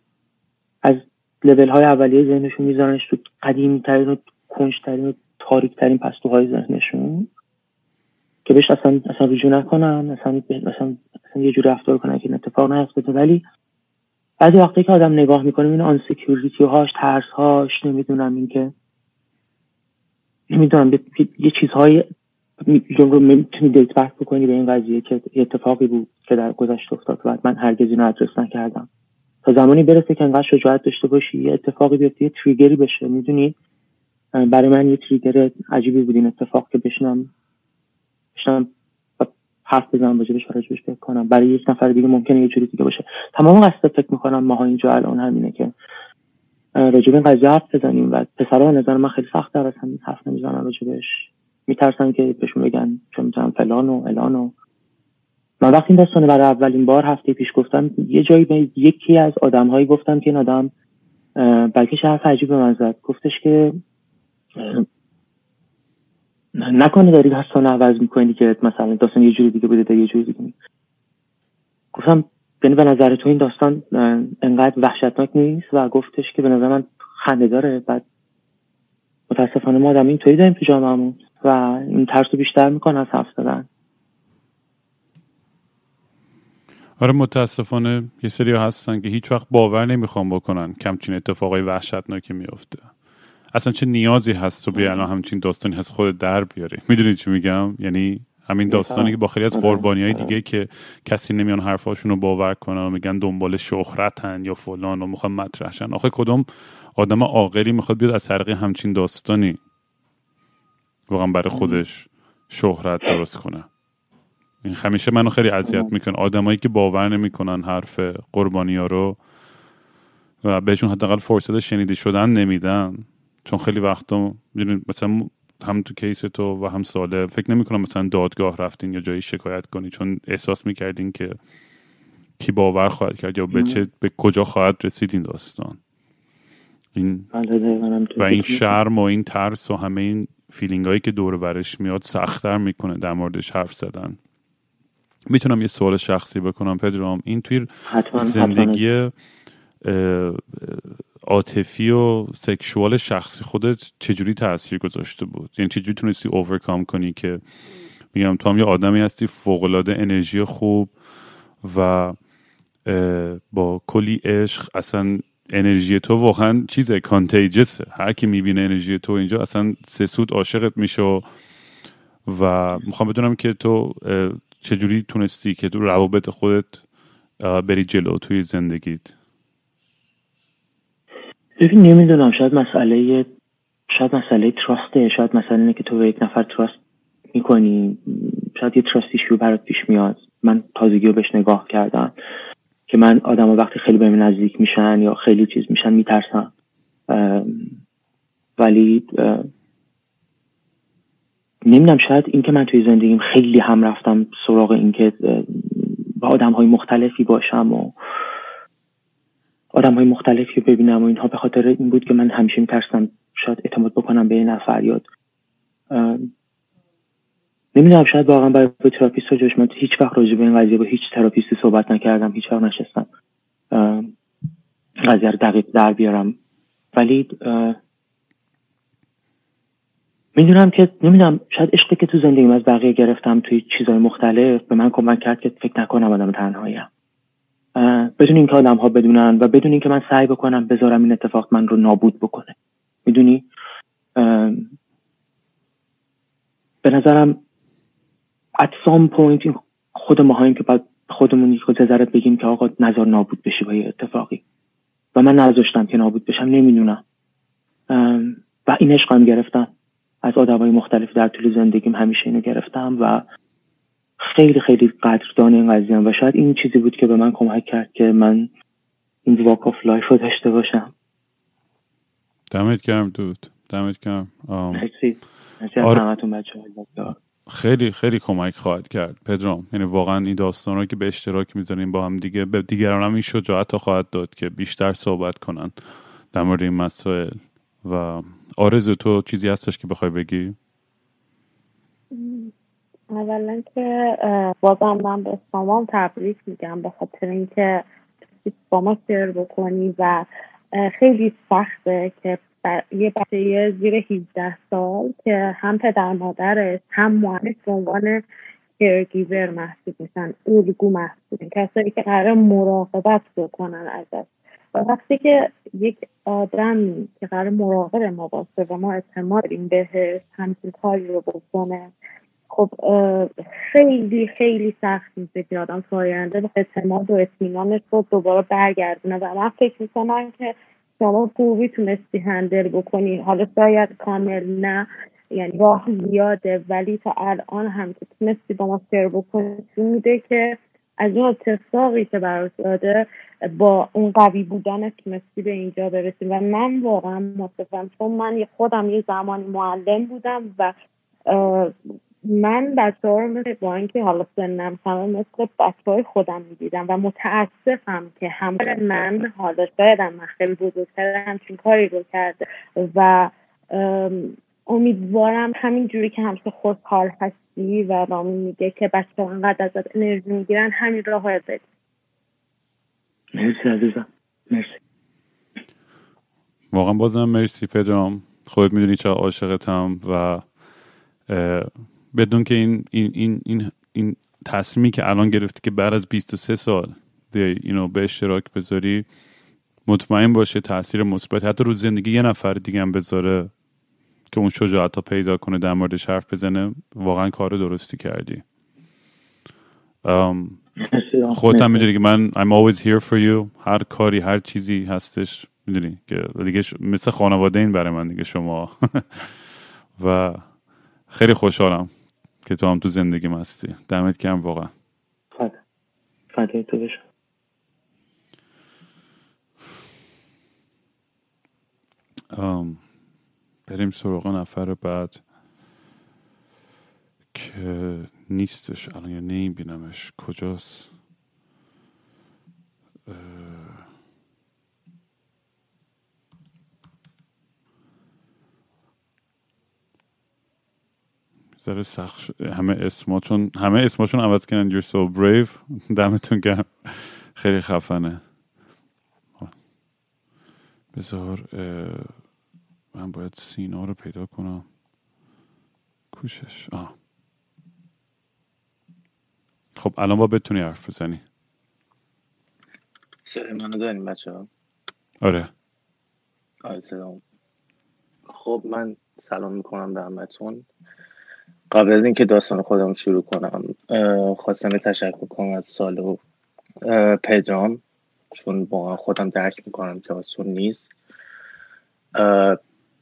[SPEAKER 5] از لول های اولیه ذهنشون میذارنش تو قدیمی ترین و کنج ترین و تاریک ترین پستوهای ذهنشون که بهش اصلا اصلا رجوع نکنن اصلا, اصلا, اصلا یه جور رفتار کنن که این اتفاق نیفتاده. ولی بعضی وقتی که آدم نگاه می‌کنه این insecurity هاش ترس هاش نمی‌دونم این که نمی‌دونم یه چیزهای رو می‌تونی date back بکنی به این قضیه که اتفاقی بود که در گذشته افتاد و من هرگز اینو ادرس نکردم. تا زمانی برسه که انقدر شجاعت داشته باشی یه اتفاقی بیفته یه trigger ی بشه. می‌دونی؟ برای من یه trigger عجیبی بود این اتفاق که بشنوم. بشنم حرف بزنم راجبش راجبش فکر کنم. برای یک نفر دیگه ممکنه یه جوری دیگه باشه. تمام قصد فکر می‌کنم ماها اینجا الان همینه که راجب این قضیه حرف بزنیم و پسرها نظر من خیلی سخت در اصلا حرف نمی‌زنن راجبش میترسن که بهشون بگن چون می‌تونم فلان و الان و. من وقتی این داستانه برای اولین بار هفته پیش گفتم یه جایی به یکی از آدم هایی گفتم که این آدم بلکه حرف عجیب به من زد. گفتش که نکنه داری داستان عوض می‌کنی که مثلا داستان یه جوری دیگه بوده یه جوری دیگه گفتم یعنی به نظر تو این داستان انقدر وحشتناک نیست؟ و گفتش که به نظر من خنده داره. بعد متاسفانه ما آدم این توی داریم تو جامعهمون. و این ترس رو بیشتر می‌کنه از حرف زدن.
[SPEAKER 2] آره متاسفانه یه سری هستن که هیچ وقت باور نمی‌خوام بکنن کمچین اتفاقای وحشتناکی میفته اصلا چه نیازی هست تو بیا الان همچین داستانی هست خود در بیاری؟ می‌دونی چی میگم؟ یعنی همین داستانی که با خیلی از قربانی های دیگه که کسی نمیان حرفاشون رو باور کنن و میگن دنبال شهرتن یا فلان و می‌خوان مطرحشن آخه کدوم آدم عاقلی می‌خواد بیاد از طریق همچین داستانی واقعا برای خودش شهرت درست کنه؟ این همیشه منو خیلی اذیت می‌کنه. آدمایی که باور نمی‌کنن حرف قربانی ها رو و بهشون حداقل فرصت شنیده شدن نمیدن. چون خیلی وقتا مثلا هم تو case تو و هم صالح فکر نمی کنم مثلا دادگاه رفتین یا جایی شکایت کنی چون احساس می‌کردین که کی باور خواهد کرد یا به, چه، به کجا خواهد رسید این داستان. این
[SPEAKER 5] بله،
[SPEAKER 2] و این شرم و این ترس و همه این feeling هایی که دور برش میاد سختتر می‌کنه در موردش حرف زدن. می‌تونم یه سوال شخصی بکنم پدرام. این توی زندگی عاطفی و سکشوال شخصی خودت چجوری تاثیر گذاشته بود؟ یعنی چجوری تونستی اوورکام کنی که میگم تو هم یه آدمی هستی فوقالعاده انرژی خوب و با کلی عشق اصلا انرژی تو واقعا چیز کانتیجسه هر کی می‌بینه انرژی تو اینجا اصلا سسود عاشقت میشه و, و می‌خوام بدونم که تو چجوری تونستی که تو روابط خودت بری جلو توی زندگیت.
[SPEAKER 5] ببین نمی‌دونم شاید مسئله شاید مسئله تراسته شاید مسئله اینه که تو به یک نفر تراست می‌کنی. شاید یه تراست ایشو برات پیش میاد. من تازگی رو بهش نگاه کردم که من آدم وقتی خیلی به من نزدیک میشن یا خیلی چیز میشن میترسم. ولی نمی‌دونم شاید اینکه من توی زندگیم خیلی هم رفتم سراغ اینکه با آدم های مختلفی باشم و آدم های مختلفی ببینم و اینها. به خاطر این بود که من همیشه میترسم شاید اعتماد بکنم به این نفر یاد نمی‌دونم شاید واقعا برای تراپیست ها جوش من هیچ وقت راجع به این قضیه با هیچ تراپیستی صحبت نکردم هیچ وقت نشستم. قضیه رو دقیق در بیارم. ولی می‌دونم که نمی‌دونم شاید عشقی که تو زندگیم از بقیه گرفتم توی چیزهای مختلف به من کمک کرد که فکر نکنم آدم تنهاییم. بدون اینکه آدم ها بدونن و بدون اینکه من سعی بکنم بذارم این اتفاق من رو نابود بکنه. می‌دونی؟ به نظرم at some point خود ما که باید خودمون یک ذرت بگیم که آقا نظر نابود بشی با یه اتفاقی. و من نذاشتم که نابود بشم نمی‌دونم. و این عشقم گرفتم. از آدم های مختلف در طول زندگیم همیشه اینو گرفتم و خیلی خیلی قدردان این قضیه و شاید این چیزی بود که به من کمک کرد که من این walk of life رو داشته باشم.
[SPEAKER 2] دمت گرم dude. دمت گرم.
[SPEAKER 5] آر...
[SPEAKER 2] خیلی خیلی کمک خواهد کرد. پدرام یعنی واقعا این داستان رو که به اشتراک می‌ذاریم با هم دیگه به دیگران هم این شجاعت خواهد داد که بیشتر صحبت کنن در مورد این مسائل. و آرزو تو چیزی هستش که بخوای بگی؟
[SPEAKER 4] اولا که بازم من به سامان تبریک میگم به خاطر اینکه با ما شیر بکنی و خیلی سخته که یه بچه زیر 18 سال که هم پدر مادرش هم معلم به عنوان کرگیور محسوب میشن الگو محسوب کسایی که قرار مراقبت بکنن ازش. و وقتی که یک آدمی که قرار مراقب ما باشه و ما اعتماد داریم بهش همچین کاری رو بکنه خب خیلی خیلی سخت میشه که آدم ساینده به اعتماد و اطمینانش رو دوباره برگردونه. و من فکر می‌کنم که شما خوبی تونستی هندل بکنی. حالا شاید کامل نه یعنی راه زیاده. ولی تا الان هم که تونستی با ما سر بکنی میده که از اون اتفاقی که براش داده با اون قوی بودن تونستی به اینجا برسیم. و من واقعا متفهم. چون من خودم یه زمانی معلم بودم و من بچه ها رو مثل با اینکه حالا سنم همه مثل بچه های خودم می‌دیدم و متاسفم که همه من حالا شایدم من خیلی بزرگتر همچین کاری رو کرده و امیدوارم همین جوری که همیشه خوشحال هستی و رامی میگه که بچه ها انقدر ازت انرژی می‌گیرن همین راه های
[SPEAKER 5] مرسی عزیزم. مرسی.
[SPEAKER 2] واقعا بازم مرسی پدرام. خودت می‌دونی چه عاشقتم و بدون که این این این این, این تصمیمی که الان گرفتی که بعد از 23 سال اینو به اشتراک بذاری مطمئن باشه تاثیر مثبت. حتی رو زندگی یه نفر دیگه هم بذاره که اون شجاعت پیدا کنه در موردش حرف بزنه واقعا کار درستی کردی. خودت هم می‌دونی که من I'm always here for you. هر کاری هر چیزی هستش می‌دونی که دیگه مثل خانواده این برای من دیگه شما. و خیلی خوشحالم. که تو هم تو زندگی هستی. دمت کم واقعا.
[SPEAKER 5] فدای تو بشم
[SPEAKER 2] بریم سراغ نفر بعد که نیستش. الان یا نمیبینمش کجاست؟ ذره سخت همه اسماتون همه اسماتون عوض کردن. You're so brave. دمتون گرم. خیلی خفنه. بذار من باید سینا رو پیدا کنم. کوشش. آه. خب الان با بتونی حرف بزنی.
[SPEAKER 6] صدای منو داریم بچه ها؟
[SPEAKER 2] آره.
[SPEAKER 6] آره خب من سلام می‌کنم به همتون. قبل از اینکه داستان خودم شروع کنم خواستم تشکر کنم از سال و پدرام چون با خودم درک می‌کنم که آسون نیست.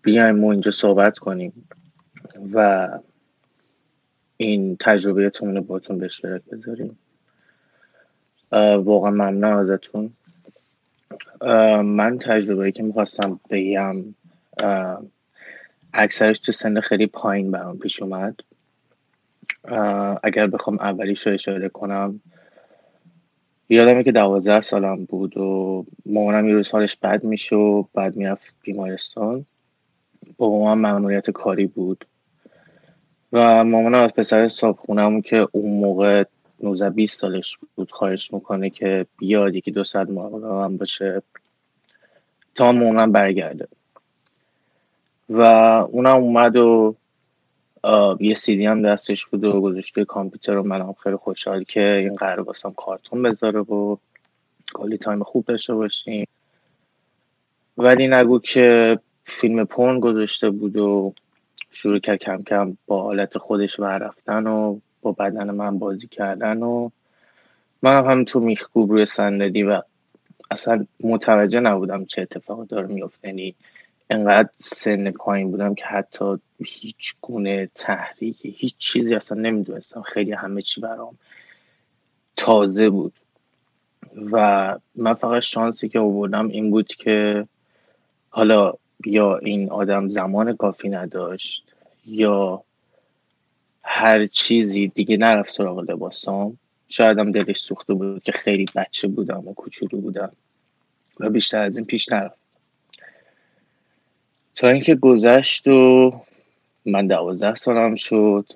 [SPEAKER 6] بیایم ما اینجا صحبت کنیم و این تجربهتون رو باتون به اشتراک بذاریم. واقعا ممنون ازتون. من تجربه که می‌خواستم بگم اکثرش تو سن خیلی پایین برام پیش اومد. اگر بخوام اولیش رو اشاره کنم یادمه که دوازده سالم بود و مامانم یه روز حالش بد میشه و بعد می‌رفت بیمارستان. بابا من ممنوعیت کاری بود. و مامانم از پسر صابخونم که اون موقع 19 20 سالش بود خواهش می‌کنه که بیاد یکی دو ساعت هم باشه تا مامانم برگرده. و اونم اومد و یه سیدی هم دستش بود و گذاشته کامپیوتر و منم خیلی خوشحال که این قرار باسم کارتون بذاره و کلی تایم خوب داشته باشیم. ولی نگو که فیلم پرن گذاشته بود و شروع کرد کم کم با حالت خودش رفتن و با بدن من بازی کردن و من هم همینطور میخکوب روی صندلی و اصلا متوجه نبودم چه اتفاق داره میفته. یعنی انقدر سن پایین بودم که حتی هیچ گونه تحریک هیچ چیزی اصلا نمی‌دونستم. خیلی همه چی برام تازه بود. و من فقط شانسی که آوردم این بود که حالا یا این آدم زمان کافی نداشت یا هر چیزی دیگه نرفت سراغ لباسام. شایدم دلش سوخته بود که خیلی بچه بودم و کوچولو بودم و بیشتر از این پیش نرفت تا اینکه گذشت و من دوازده سالم شد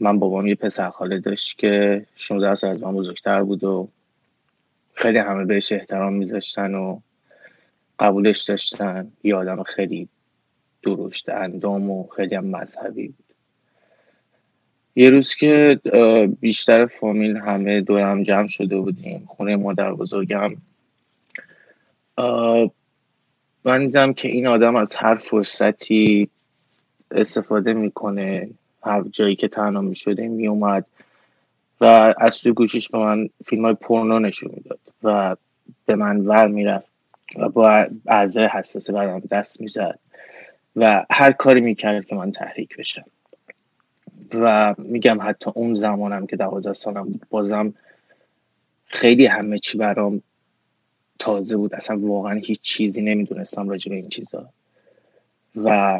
[SPEAKER 6] من بابام یه پسر خاله داشت که 16 سال از من بزرگتر بود و خیلی همه بهش احترام میذاشتن و قبولش داشتن. یه آدم خیلی درشت اندام و خیلی هم مذهبی بود. یه روز که بیشتر فامیل همه دورم جمع شده بودیم خونه مادر بزرگم من دیدم که این آدم از هر فرصتی استفاده می‌کنه. هر جایی که تنها می‌شده میومد و از توی گوشیش به من فیلم های پورنو نشون می‌داد و به من ور می‌رفت و با اعضای حساس بدم دست می‌زد و هر کاری می‌کرد که من تحریک بشم. و میگم حتی اون زمانم که دوازده سالم بازم خیلی همه چی برام تازه بود. اصلا واقعا هیچ چیزی نمی‌دونستم راجع به این چیزا. و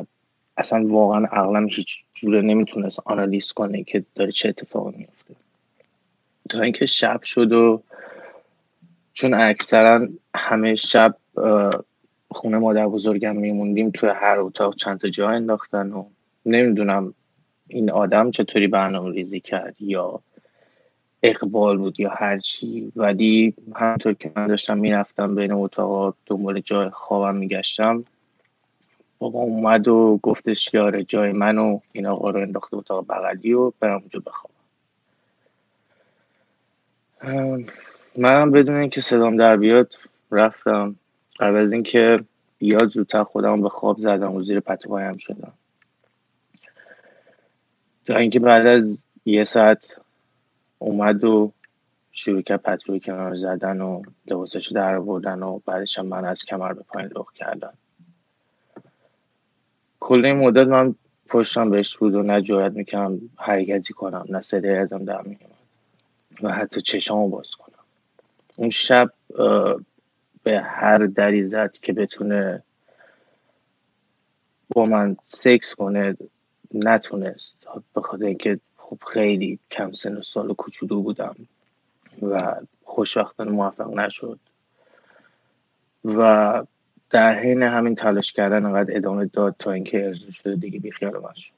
[SPEAKER 6] اصلا واقعا عقلم هیچ جوره نمی‌تونست آنالیز کنه که داره چه اتفاقی میفته تا اینکه شب شد و چون اکثرا همه شب خونه مادر بزرگم میموندیم توی هر اتاق چند تا جا انداختن و نمی‌دونم این آدم چطوری برنامه ریزی کرد یا اقبال بود یا هرچی ولی همطور که من داشتم می‌رفتم بین اتاق دنبال جای خوابم میگشتم. بابا اومد و گفتش آره جای من و این آقا رو انداخته اتاق بغلی و برم اونجا بخوابم. منم بدون اینکه صدام در بیاد رفتم. قبل از اینکه بیاد زودتر خودم به خواب زدم و زیر پتوهایم شدم. تا اینکه بعد از یه ساعت اومد و شروع کرد پتروی کنار زدن و لباسش در بردن و بعدش هم من از کمر به پایین لخ کردن کل این مدت من پشتم بهش بود و نه جایت می‌کنم حرکتی کنم نه صدای ازم در میومد و حتی چشامو باز کنم. اون شب به هر دری زد که بتونه با من سکس کنه نتونست. به خاطر اینکه خب خیلی کم سن و سال و کوچولو بودم و خوشبختانه موفق نشد. و در حین همین تلاش کردن انقدر ادامه داد تا اینکه ارزو شده دیگه بیخیال من شد.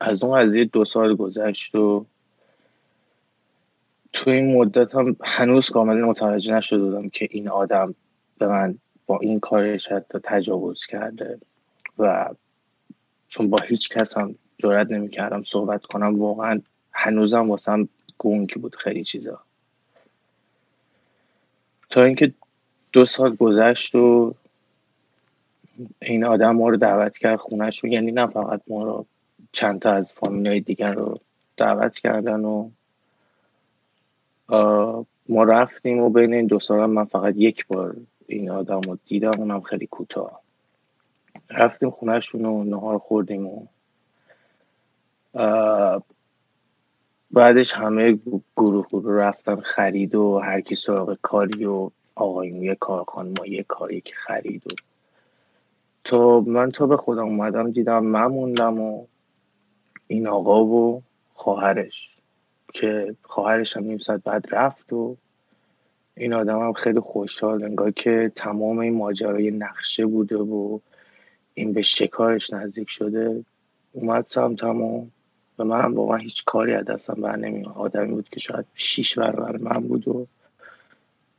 [SPEAKER 6] از اون قضیه دو سال گذشت و تو این مدت هم هنوز کاملا متوجه نشده بودم که این آدم به من با این کارش حتی تجاوز کرده و چون با هیچ کس هم جرات نمی‌کردم صحبت کنم. واقعا هنوزم واسم گونگ بود خیلی چیزا. تا اینکه دو سال گذشت و این آدم ما رو دعوت کرد خونش رو یعنی نه فقط ما رو چند تا از فامیل های دیگر رو دعوت کردن و ما رفتیم و بین این دو سال من فقط یک بار این آدم رو دیدم اونم خیلی کوتاه. رفتیم خونهشون و نهار خوردیم و بعدش همه گروه گروه رفتن خرید و هر کی سراغ کاری و آقایون یه کار ما یه کاری که خرید و تا من تا به خودم اومدم دیدم من موندم و این آقا و خواهرش که خواهرش هم نیم ساعت بعد رفت و این آدم هم خیلی خوشحال انگار که تمام این ماجرای نقشه بوده و این به شکارش نزدیک شده. اومد سمتم و به منم واقعا هیچ کاری از دستم بر نمی آدمی بود که شاید شیش برابر من بود و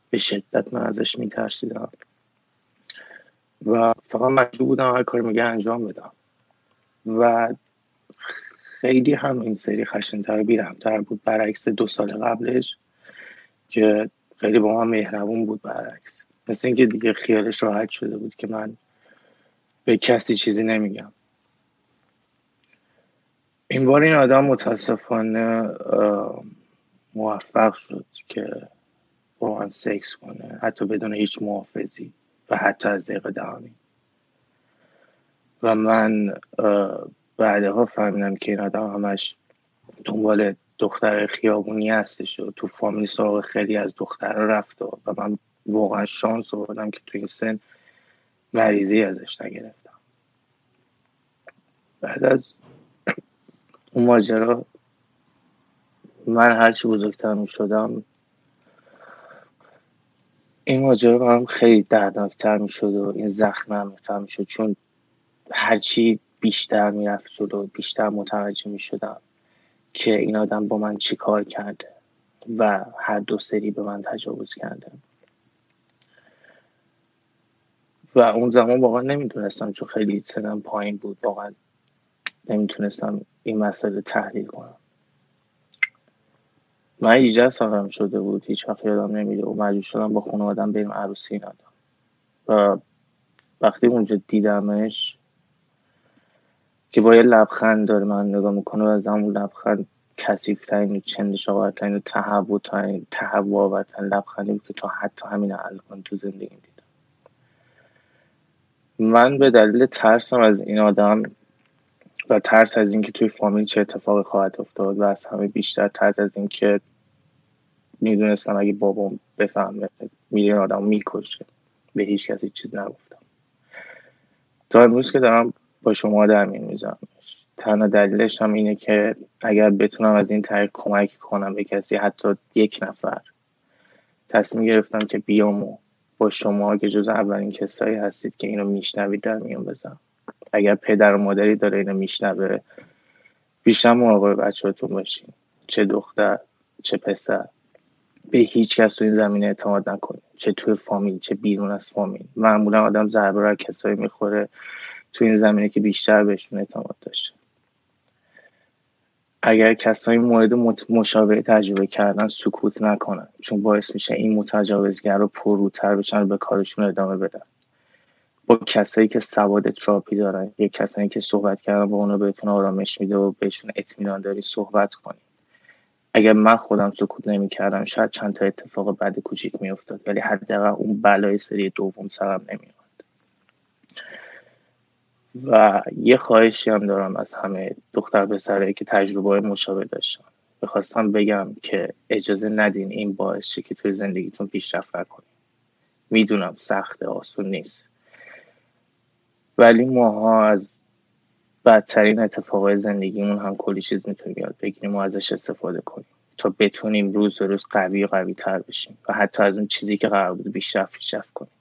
[SPEAKER 6] به شدت من ازش میترسیدم. و فقط مجبور بودم هر کاری میگه انجام بدم. و خیلی هم این سری خشنتر بیرمتر بود برعکس دو سال قبلش که خیلی با من مهربون بود برعکس. مثل اینکه دیگه خیالش راحت شده بود که من به کسی چیزی نمیگم. این بار این آدم متاسفانه موفق شد که با من سکس کنه حتی بدون هیچ محافظی و حتی از دقیقه دهانی. و من بعدها فهمیدم که این آدم همش دنبال دختر خیابونی هستش و تو فامیل سراغ خیلی از دخترها رفت و من واقعا شانس آوردم که تو این سن مریضی ازش نگرفتم. بعد از اون ماجرا من هرچی بزرگتر می شدم این ماجرا برام خیلی دردناکتر می شد و این زخم نرمتر می شد چون هرچی بیشتر می‌رفت جلو بیشتر متوجه می‌شدم که این آدم با من چی کار کرده و هر دو سری به من تجاوز کرده. و اون زمان واقعا نمی‌دونستم چون خیلی سنم پایین بود واقعا نمی‌تونستم این مسئله تحلیل کنم. من 18 سالم شده بود. هیچ وقت یادم نمیده و مجبور شدم با آدم بریم عروسی این آدم و وقتی اونجا دیدمش که با یه لبخند داره من نگاه می‌کنه و از همون لبخند کسیف ترین و چندش آورترین و تحبو ترین تحبو آورترین لبخندی بود که تا حتی همین الان تو زندگی دیدم. من به دلیل ترسم از این آدم و ترس از اینکه توی فامیل چه اتفاقی خواهد افتاد و از همه بیشتر ترس از اینکه می‌دونستم اگه بابام بفهمه میلیون آدم می‌کشه. به هیچ کسی چیز نگفتم. تا امروز که دارم با شما در می‌زنم تنها دلیلش هم اینه که اگر بتونم از این طریق کمک کنم به کسی حتی یک نفر تصمیم گرفتم که بیام و با شما که جز اولین کسایی هستید که اینو میشنوید در میون بزنم اگر پدر و مادری داره اینو میشنوه بیشتر مراقب بچهاتون باشین. چه دختر چه پسر. به هیچ کس تو این زمینه اعتماد نکنید. چه توی فامیل چه بیرون از فامیل. معمولا آدم ضربه رو کسایی می‌خوره تو این زمینه که بیشتر بهشون اعتماد داشته. اگر کسایی مورد مشابه تجربه کردن سکوت نکنن چون باعث میشه این متجاوزگر رو پروتر بشن و به کارشون ادامه بدن. با کسایی که سواد تراپی دارن یا کسایی که صحبت کردن با اونو بهتون آرامش میده و بهشون اطمینان داری صحبت کنید اگر من خودم سکوت نمی‌کردم شاید چند تا اتفاق بد کوچیک میافتاد ولی حداقل اون بلای سری دوم سرم نمیاد و یه خواهشی هم دارم از همه دختر پسرایی که تجربه های مشابه داشتن. بخواستم بگم که اجازه ندین این باعث که توی زندگیتون پیشرفت نکنید می‌دونم سخت آسون نیست. ولی ماها از بدترین اتفاقای زندگیمون هم کلی چیز می‌تونیم یاد بگیریم و ازش استفاده کنیم. تا بتونیم روز به روز قوی و قوی تر بشیم و حتی از اون چیزی که قرار بود بیشتر پیشرفت کنیم.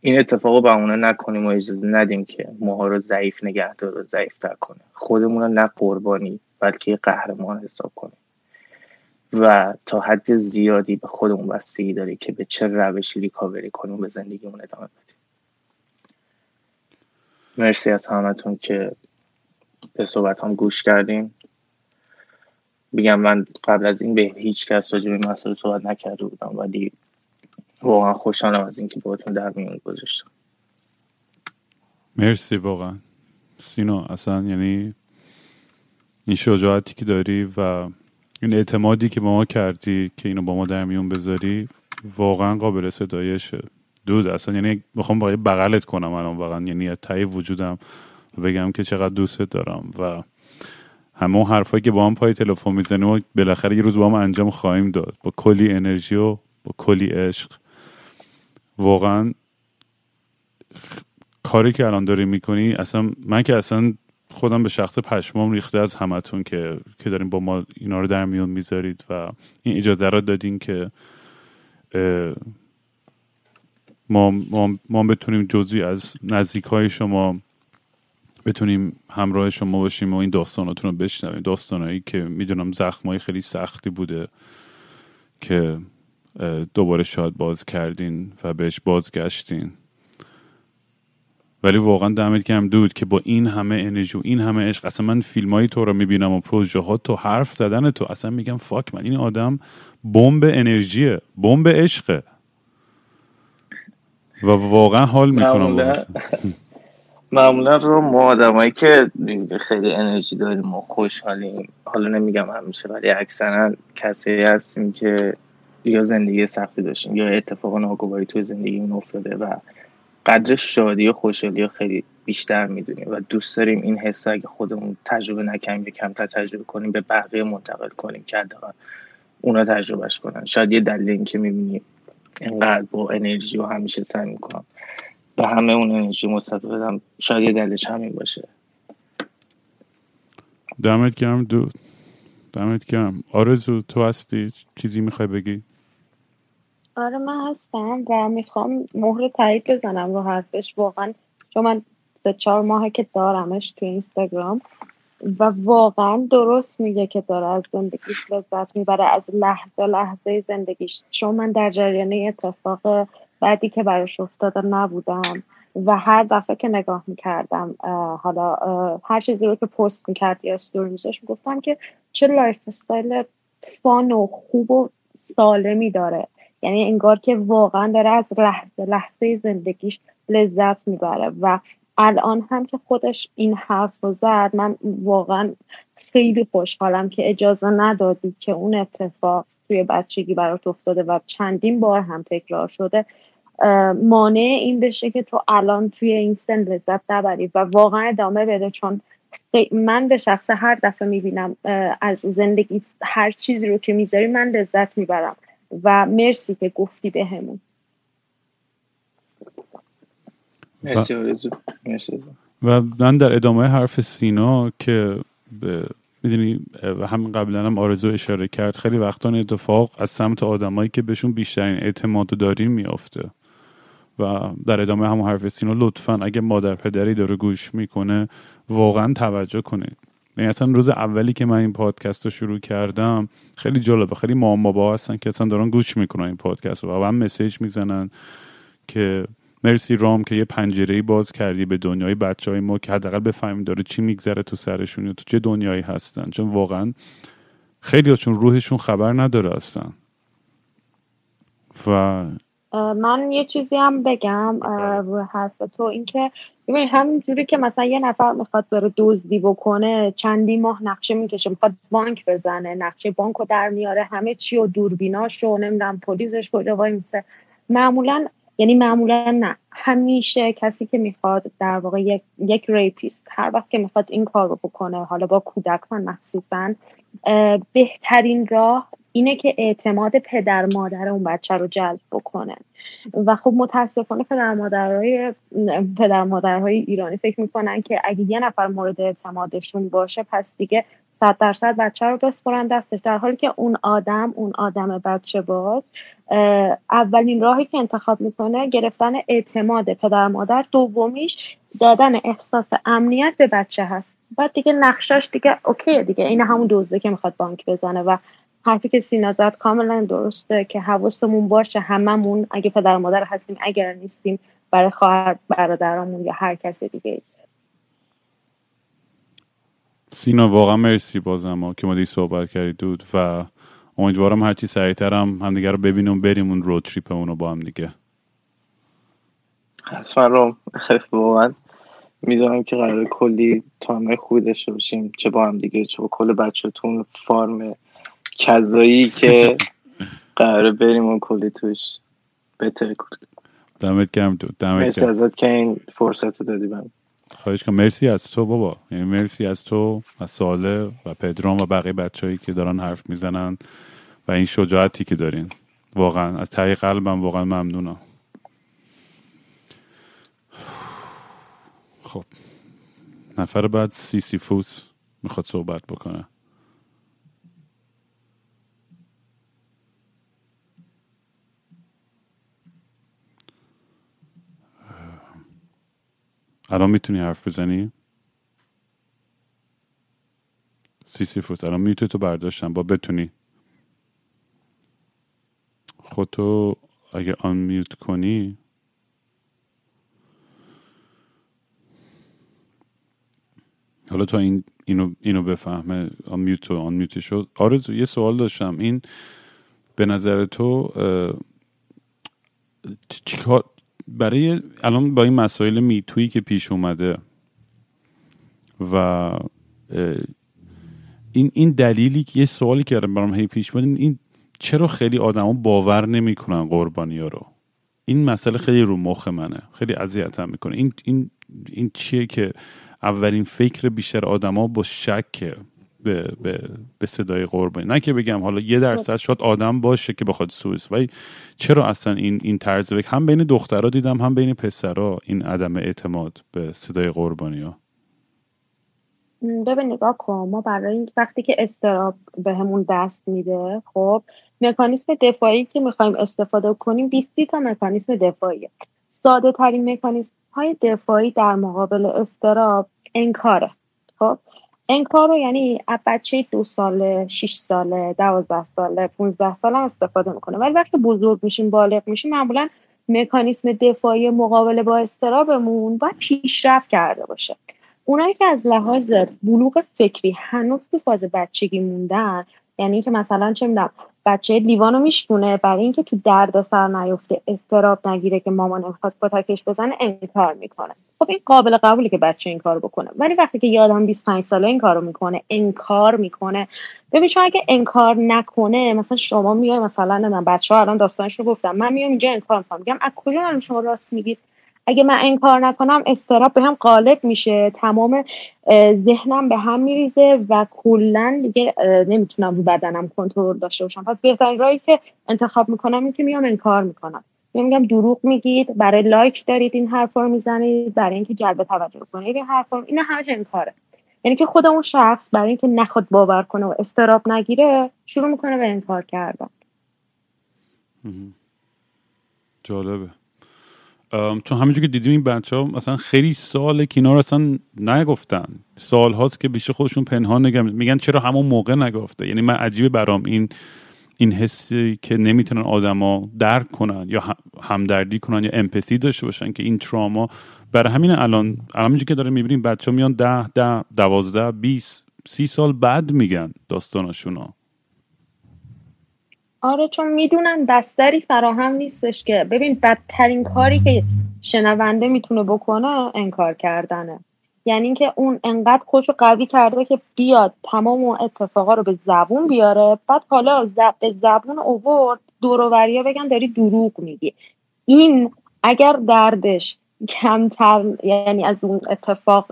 [SPEAKER 6] این اتفاق بهونه نکنیم و اجازه ندیم که ماها رو ضعیف نگه داره و ضعیفتر کنه خودمون رو نه قربانی بلکه قهرمان حساب کنیم. و تا حد زیادی به خودمون بستگی داری که به چه روشی ریکاوری کنیم به زندگیمون ادامه بدیم. مرسی از همتون که به صحبت هم گوش کردیم بگم من قبل از این به هیچ کس راجع به مسئله صحبت نکرده بودم ولی واقعا خوشحالم از اینکه باهاتون در میون گذاشتم.
[SPEAKER 2] مرسی واقعا. سینا اصلا یعنی این شجاعتی که داری و این اعتمادی که با ما کردی که اینو با ما در میون بذاری واقعا قابل ستایشه. دود اصلا یعنی می‌خوام با بغلت کنم الان. واقعا یعنی تایی وجودم بگم که چقدر دوستت دارم و همه اون حرفایی که با هم پای تلفن می‌زنیم و بالاخره یه روز با هم انجام خواهیم داد. با کلی انرژی و با کلی عشق. واقعا کاری که الان داری می‌کنی اصلا من که اصلا خودم به شخص پشمام ریخته از همتون که که داریم با ما اینا رو در میون می‌ذارید و این اجازه را دادین که ما, ما, ما بتونیم جزوی از نزدیک های شما بتونیم همراه شما باشیم و این داستاناتون رو بشنویم. داستانهایی که می‌دونم زخمای خیلی سختی بوده که دوباره شاد باز کردین و بهش بازگشتین. ولی واقعا دمت گرم دود که با این همه انرژی و این همه عشق اصلا من فیلم تو رو می‌بینم و پروژه ها تو حرف زدن تو اصلا میگم فاک من این آدم بمب انرژیه بمب عشقه. و واقعا حال می‌کنم
[SPEAKER 6] معمولا رو ما آدمایی که خیلی انرژی داریم و خوشحالیم. حالا نمیگم همیشه ولی اکثرا کسی هستیم که یا زندگی سختی داشتیم یا اتفاق ناگواری توی زندگیمون افتاده و قدر شادی و خوشحالی خیلی بیشتر می‌دونیم و دوست داریم این حس اگه خودمون تجربه نکنیم یا کمتر تجربه کنیم به بقیه منتقل کنیم که حداقل اونا تجربهش کنن. شاید یه دلیل این که می‌بینیم اینقدر با انرژی و همیشه سعی می‌کنم به همه اون انرژی مثبت بدم. شاید یه دلیلش همین باشه.
[SPEAKER 2] دمت گرم دو. دمت گرم. آرزو تو هستی؟ چیزی می‌خوای بگی؟
[SPEAKER 4] آره من هستم و می‌خوام مهر تایید بزنم رو حرفش. واقعا چون من سه چهار ماهه که دارمش تو اینستاگرام. و واقعا درست میگه که داره از زندگیش لذت می‌بره از لحظه لحظه زندگیش. چون من در جریان اتفاق بعدی که براش افتاده نبودم و هر دفعه که نگاه می‌کردم حالا هر چیزی رو که پست می‌کرد یا ستوری میزش می‌گفتم که چه lifestyle fun و خوب و سالمی داره. یعنی انگار که واقعا داره از لحظه لحظه زندگیش لذت می‌بره و الان هم که خودش این حرف رو زد من واقعا خیلی خوشحالم که اجازه ندادی که اون اتفاق توی بچگی برات افتاده و چندین بار هم تکرار شده مانع این بشه که تو الان توی این سن لذت نبری و واقعا ادامه بده. چون من به شخص هر دفعه می‌بینم از زندگی هر چیزی رو که می‌ذاری من لذت می‌برم. و مرسی که گفتی بهمون.
[SPEAKER 6] مرسی مرسی
[SPEAKER 2] و من در ادامه حرف سینا که می‌دونی همین قبلا هم آرزو اشاره کرد خیلی وقتا اتفاق از سمت آدمایی که بهشون بیشترین اعتماد داریم میافته. و در ادامه همون حرف سینا لطفا اگه مادر پدری داره گوش می‌کنه واقعا توجه کنید. یعنی اصلا روز اولی که من این پادکست رو شروع کردم خیلی جالبه خیلی مامان بابا هستن که اصلا دارن گوش می‌کنن این پادکست و هم مسیج می‌زنن که مرسی رام که یه پنجره باز کردی به دنیای بچه های ما که حداقل بفهمیم داره چی میگذره تو سرشون یا تو چه دنیایی هستن. چون واقعا خیلی هاشون روحشون خبر نداره هستن و
[SPEAKER 4] من یه چیزی هم بگم رو حرف تو اینکه ببین همینجوری که مثلا یه نفر می‌خواد بره دزدی بکنه چندی ماه نقشه می‌کشه می‌خواد بانک بزنه نقشه بانک رو در میاره همه چی و دوربیناش و نمی‌دونم پلیسش کجا وای میسه معمولا یعنی معمولا نه. همیشه کسی که می‌خواد در واقع یک, یک ریپیست هر وقت که می‌خواد این کار رو بکنه حالا با کودکان مخصوصا بهترین راه اینه که اعتماد پدر مادر اون بچه رو جلب بکنه. و خب متاسفانه پدر مادرهای پدر مادرهای ایرانی فکر می‌کنن که اگه یه نفر مورد اعتمادشون باشه پس دیگه صد درصد بچه رو بسپرن دستش. در حالی که اون آدم اون آدم بچه باز اولین راهی که انتخاب می‌کنه گرفتن اعتماد پدر مادر. دومیش دادن احساس امنیت به بچه هست. بعد دیگه نقشاش دیگه اوکی دیگه. این همون دوزه که می‌خواد بانک بزنه و حرفی که سینا زد کاملا درسته که حواسمون باشه هممون اگه پدر مادر هستیم اگر نیستیم برای خواهر برادرامون یا هر کس دیگه.
[SPEAKER 2] سینا واقعا مرسی بازم که ما دی صحبت کردید و امیدوارم هرچی سریعتر هم همدیگه رو ببینیم بریم اون رود تریپ اونو با هم دیگه.
[SPEAKER 6] حتما واقعا می‌دونم که قرار کلی تایم خوبی داشته باشیم چه با هم دیگه چه با کل بچهتون فارم کذایی که قراره بریم اون کلی توش بهتر کنیم.
[SPEAKER 2] دمت گرم تو دمت
[SPEAKER 6] مرسی ازت که این فرصت دادی من.
[SPEAKER 2] خواهش کنم. مرسی از تو بابا. یعنی مرسی از تو و ساله و پدرام و بقیه بچههایی که دارن حرف می‌زنن و این شجاعتی که دارین. واقعا از ته قلبم واقعا ممنونم. خب. نفر بعد سی سی فوس می‌خواد صحبت بکنه. الان می‌تونی حرف بزنی؟ سی سی فوت. الان می‌تونی تو برداشتم. با بتونی. خودتو اگه آن میوت کنی حالا تا این اینو اینو بفهمه. آن میوت و آن میوت شد. آرزو یه سوال داشتم. این به نظر تو برای الان با این مسائل میتویی که پیش اومده و این این دلیلی که یه سوالی که برام هی پیش بود این چرا خیلی آدما باور نمی‌کنن قربانی ها رو؟ این مسئله خیلی رو مخ منه خیلی اذیتم می‌کنه. این این این چیه که اولین فکر بیشتر آدما با شک به, به, به صدای قربانی. نه که بگم حالا یه درصد شاید آدم باشه که بخواد سوئیس. ولی چرا اصلا این این طرز فکر؟ هم بین دخترها دیدم هم بین پسرها این عدم اعتماد به صدای قربانی ها
[SPEAKER 4] ببین نگاه کن. ما برای این وقتی که استراب بهمون دست میده خب مکانیسم دفاعی که می‌خوایم استفاده کنیم 20 تا مکانیسم دفاعی ساده ترین مکانیزم های دفاعی در مقابل استراب انکاره. خب انکار رو یعنی بچه دو ساله، شیش ساله، دوازده ساله، 15 ساله استفاده می‌کنه. ولی وقتی بزرگ میشیم بالغ میشیم معمولا مکانیسم دفاعی مقابله با استرابمون باید پیشرفت کرده باشه. اونایی که از لحاظ بلوغ فکری هنوز تو فاز بچگی موندن یعنی که مثلا چه می‌دونم بچه لیوانو میشکونه برای اینکه تو درد سر نیفته استراب نگیره که مامان می‌خواد تکش بزنه انکار می‌کنه. خب این قابل قبوله که بچه این کار بکنه. ولی وقتی که یادم 25 ساله این کارو می‌کنه انکار می‌کنه. ببین شما اگه انکار نکنه مثلا شما میای مثلا من بچه ها الان داستانش رو گفتم من میام اینجا انکار می‌کنم. میگم از کجا شما راست میگید؟ اگه من این کار نکنم استراب به هم غالب میشه. تمام ذهنم به هم میریزه و کلا دیگه نمی‌تونم رو بدنم کنترل داشته باشم. پس بهترین راهی که انتخاب می‌کنم این که میام انکار می‌کنم. میگم دروغ میگید برای لایک دارید این حرفا رو می‌زنید برای اینکه جلب توجه کنید. این حرفا این همش انکاره یعنی که خود اون شخص برای اینکه نخواد باور کنه و استراب نگیره شروع می‌کنه به انکار کردن.
[SPEAKER 2] جالبه. چون همینجور که دیدیم این بچه ها مثلا خیلی سال اینا رو اصلا نگفتن. سال هاست که بیشتر خودشون پنهان نگم میگن چرا همون موقع نگفته؟ یعنی من عجیبه برام این این حسی که نمی‌تونن آدما درک کنن یا همدردی کنن یا امپاتی داشته باشن که این تراما برای همین الان الان که داره می‌بینیم بچه ها میان ده ده دوازده بیس سی سال بعد میگن داستانشون
[SPEAKER 4] آره چون می‌دونن بستری فراهم نیستش که. ببین بدترین کاری که شنونده می‌تونه بکنه انکار کردنه. یعنی اینکه اون انقدر خوش و قوی کرده که بیاد تمام اون اتفاقا رو به زبون بیاره بعد حالا زب به زبون اوورد دورووریا بگن داری دروغ میگی. این اگر دردش کمتر یعنی از اون اتفاق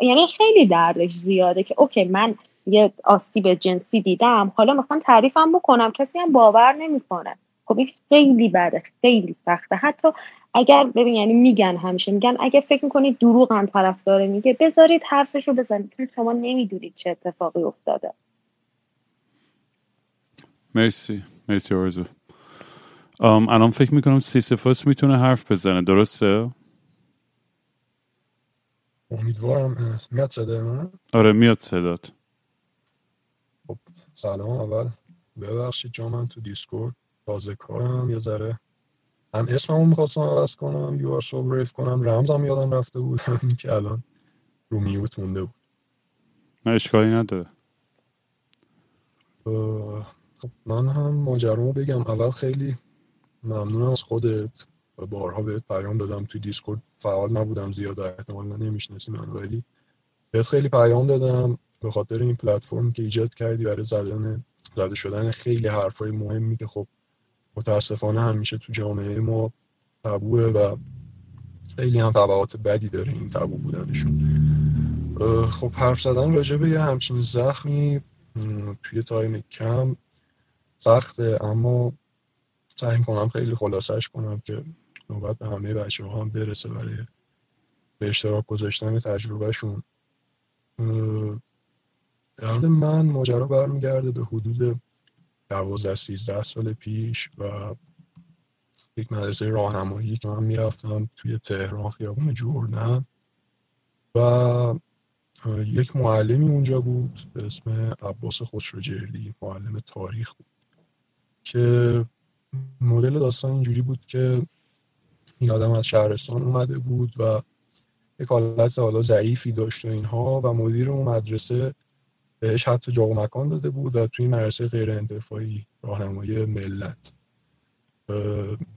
[SPEAKER 4] یعنی خیلی دردش زیاده که اوکی من یه آسیب جنسی دیدم. حالا می‌خوام تعریفم بکنم. کسی هم باور نمی‌کنه. خب این خیلی بده. خیلی سخته. حتی اگر ببین یعنی میگن همیشه میگن اگه فکر می‌کنید دروغ هم طرف داره میگه بذارید حرفش رو بزنید. چون شما نمی‌دونید چه اتفاقی افتاده.
[SPEAKER 2] مرسی. مرسی آرزو. الان فکر می‌کنم سیسفوس می‌تونه حرف بزنه. درسته؟
[SPEAKER 7] امیدوارم. میاد صدای من
[SPEAKER 2] آره میاد صدات.
[SPEAKER 7] سلام اول ببخشید جا من تو دیسکورد تازه کارم یه ذره. هم اسممو می‌خواستم عوض کنم verify کنم. رمزم یادم رفته بود که الان رو mute مونده بود.
[SPEAKER 2] نه اشکالی نداره.
[SPEAKER 7] خب من هم ماجرامو بگم. اول خیلی ممنونم از خودت بارها بهت پیام دادم. توی دیسکورد فعال نبودم زیاد احتمال نمی‌شناسی من ولی بهت خیلی پیام دادم. به خاطر این پلتفرم که ایجاد کردی برای زدن زده شدن خیلی حرفای مهمی که خب متاسفانه همیشه تو جامعه ما تبوه و خیلی هم تبعات بدی داره این تبو بودنشون. خب حرف زدن راجع به یه همچین زخمی توی تایم کم سخته اما سعی کنم خیلی خلاصش کنم که نوبت به همه بچه ها هم برسه برای به اشتراک گذاشتن تجربهشون. در من ماجرا برمیگرده به حدود دوازده سیزده سال پیش و یک مدرسه راهنمایی که من می‌رفتم توی تهران خیابون جردن و یک معلمی اونجا بود به اسم عباس خسروجردی معلم تاریخ بود که مدل داستان اینجوری بود که این آدم از شهرستان اومده بود و یک حالت حالا ضعیفی داشت و اینها و مدیر اون مدرسه بهش حتی جا و مکان داده بود و توی مدرسه غیر انتفاعی راهنمای ملت.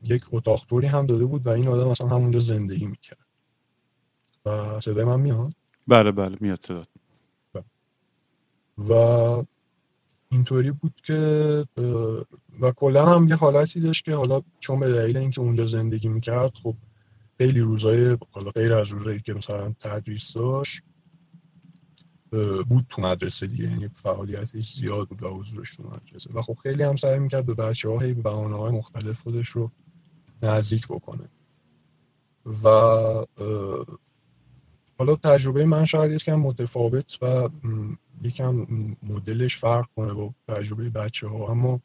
[SPEAKER 7] یک اتاق توری هم داده بود و این آدم اصلا همونجا زندگی می‌کرد. و صدای من میاد؟
[SPEAKER 2] بله بله میاد صدات.
[SPEAKER 7] و اینطوری بود که و کلا هم یه حالتی داشت که حالا چون به دلیل اینکه اونجا زندگی می‌کرد خب خیلی روزای حالا غیر از روزایی که مثلا تدریس داشت بود تو مدرسه دیگه. یعنی فعالیتش زیاد بود و حضورش تو مدرسه. و خب خیلی هم سعی می‌کرد به بچه های به بهانه های مختلف خودش رو نزدیک بکنه. و حالا تجربه من شاید یکم متفاوت و یکم مدلش فرق کنه با تجربه بچه ها اما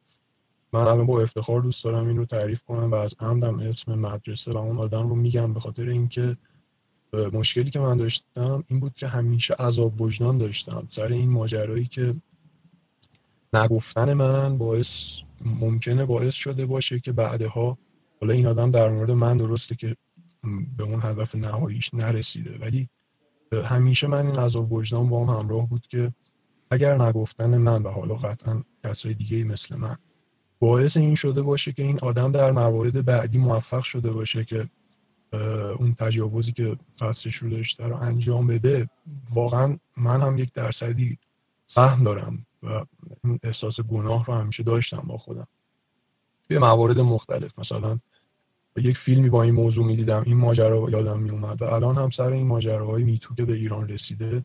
[SPEAKER 7] من الان با افتخار دوست دارم این رو تعریف کنم و از عمدم اسم مدرسه و اون آدم رو میگم به خاطر اینکه مشکلی که من داشتم این بود که همیشه عذاب وجدان داشتم. سر این ماجرایی که نگفتن من باعث ممکنه باعث شده باشه که بعدها حالا این آدم در مورد من درسته که به اون هدف نهاییش نرسیده ولی همیشه من این عذاب وجدان با هم همراه بود که اگر نگفتن من و حالا قطعا کسای دیگه مثل من باعث این شده باشه که این آدم در موارد بعدی موفق شده باشه که اون تجاوزی که فصلش رو داشته رو انجام بده واقعا من هم یک درصدی سهم دارم و این احساس گناه رو همیشه داشتم با خودم. توی موارد مختلف مثلا یک فیلمی با این موضوع می‌دیدم این ماجرا یادم می اومد و الان هم سر این ماجراهای میتو که به ایران رسیده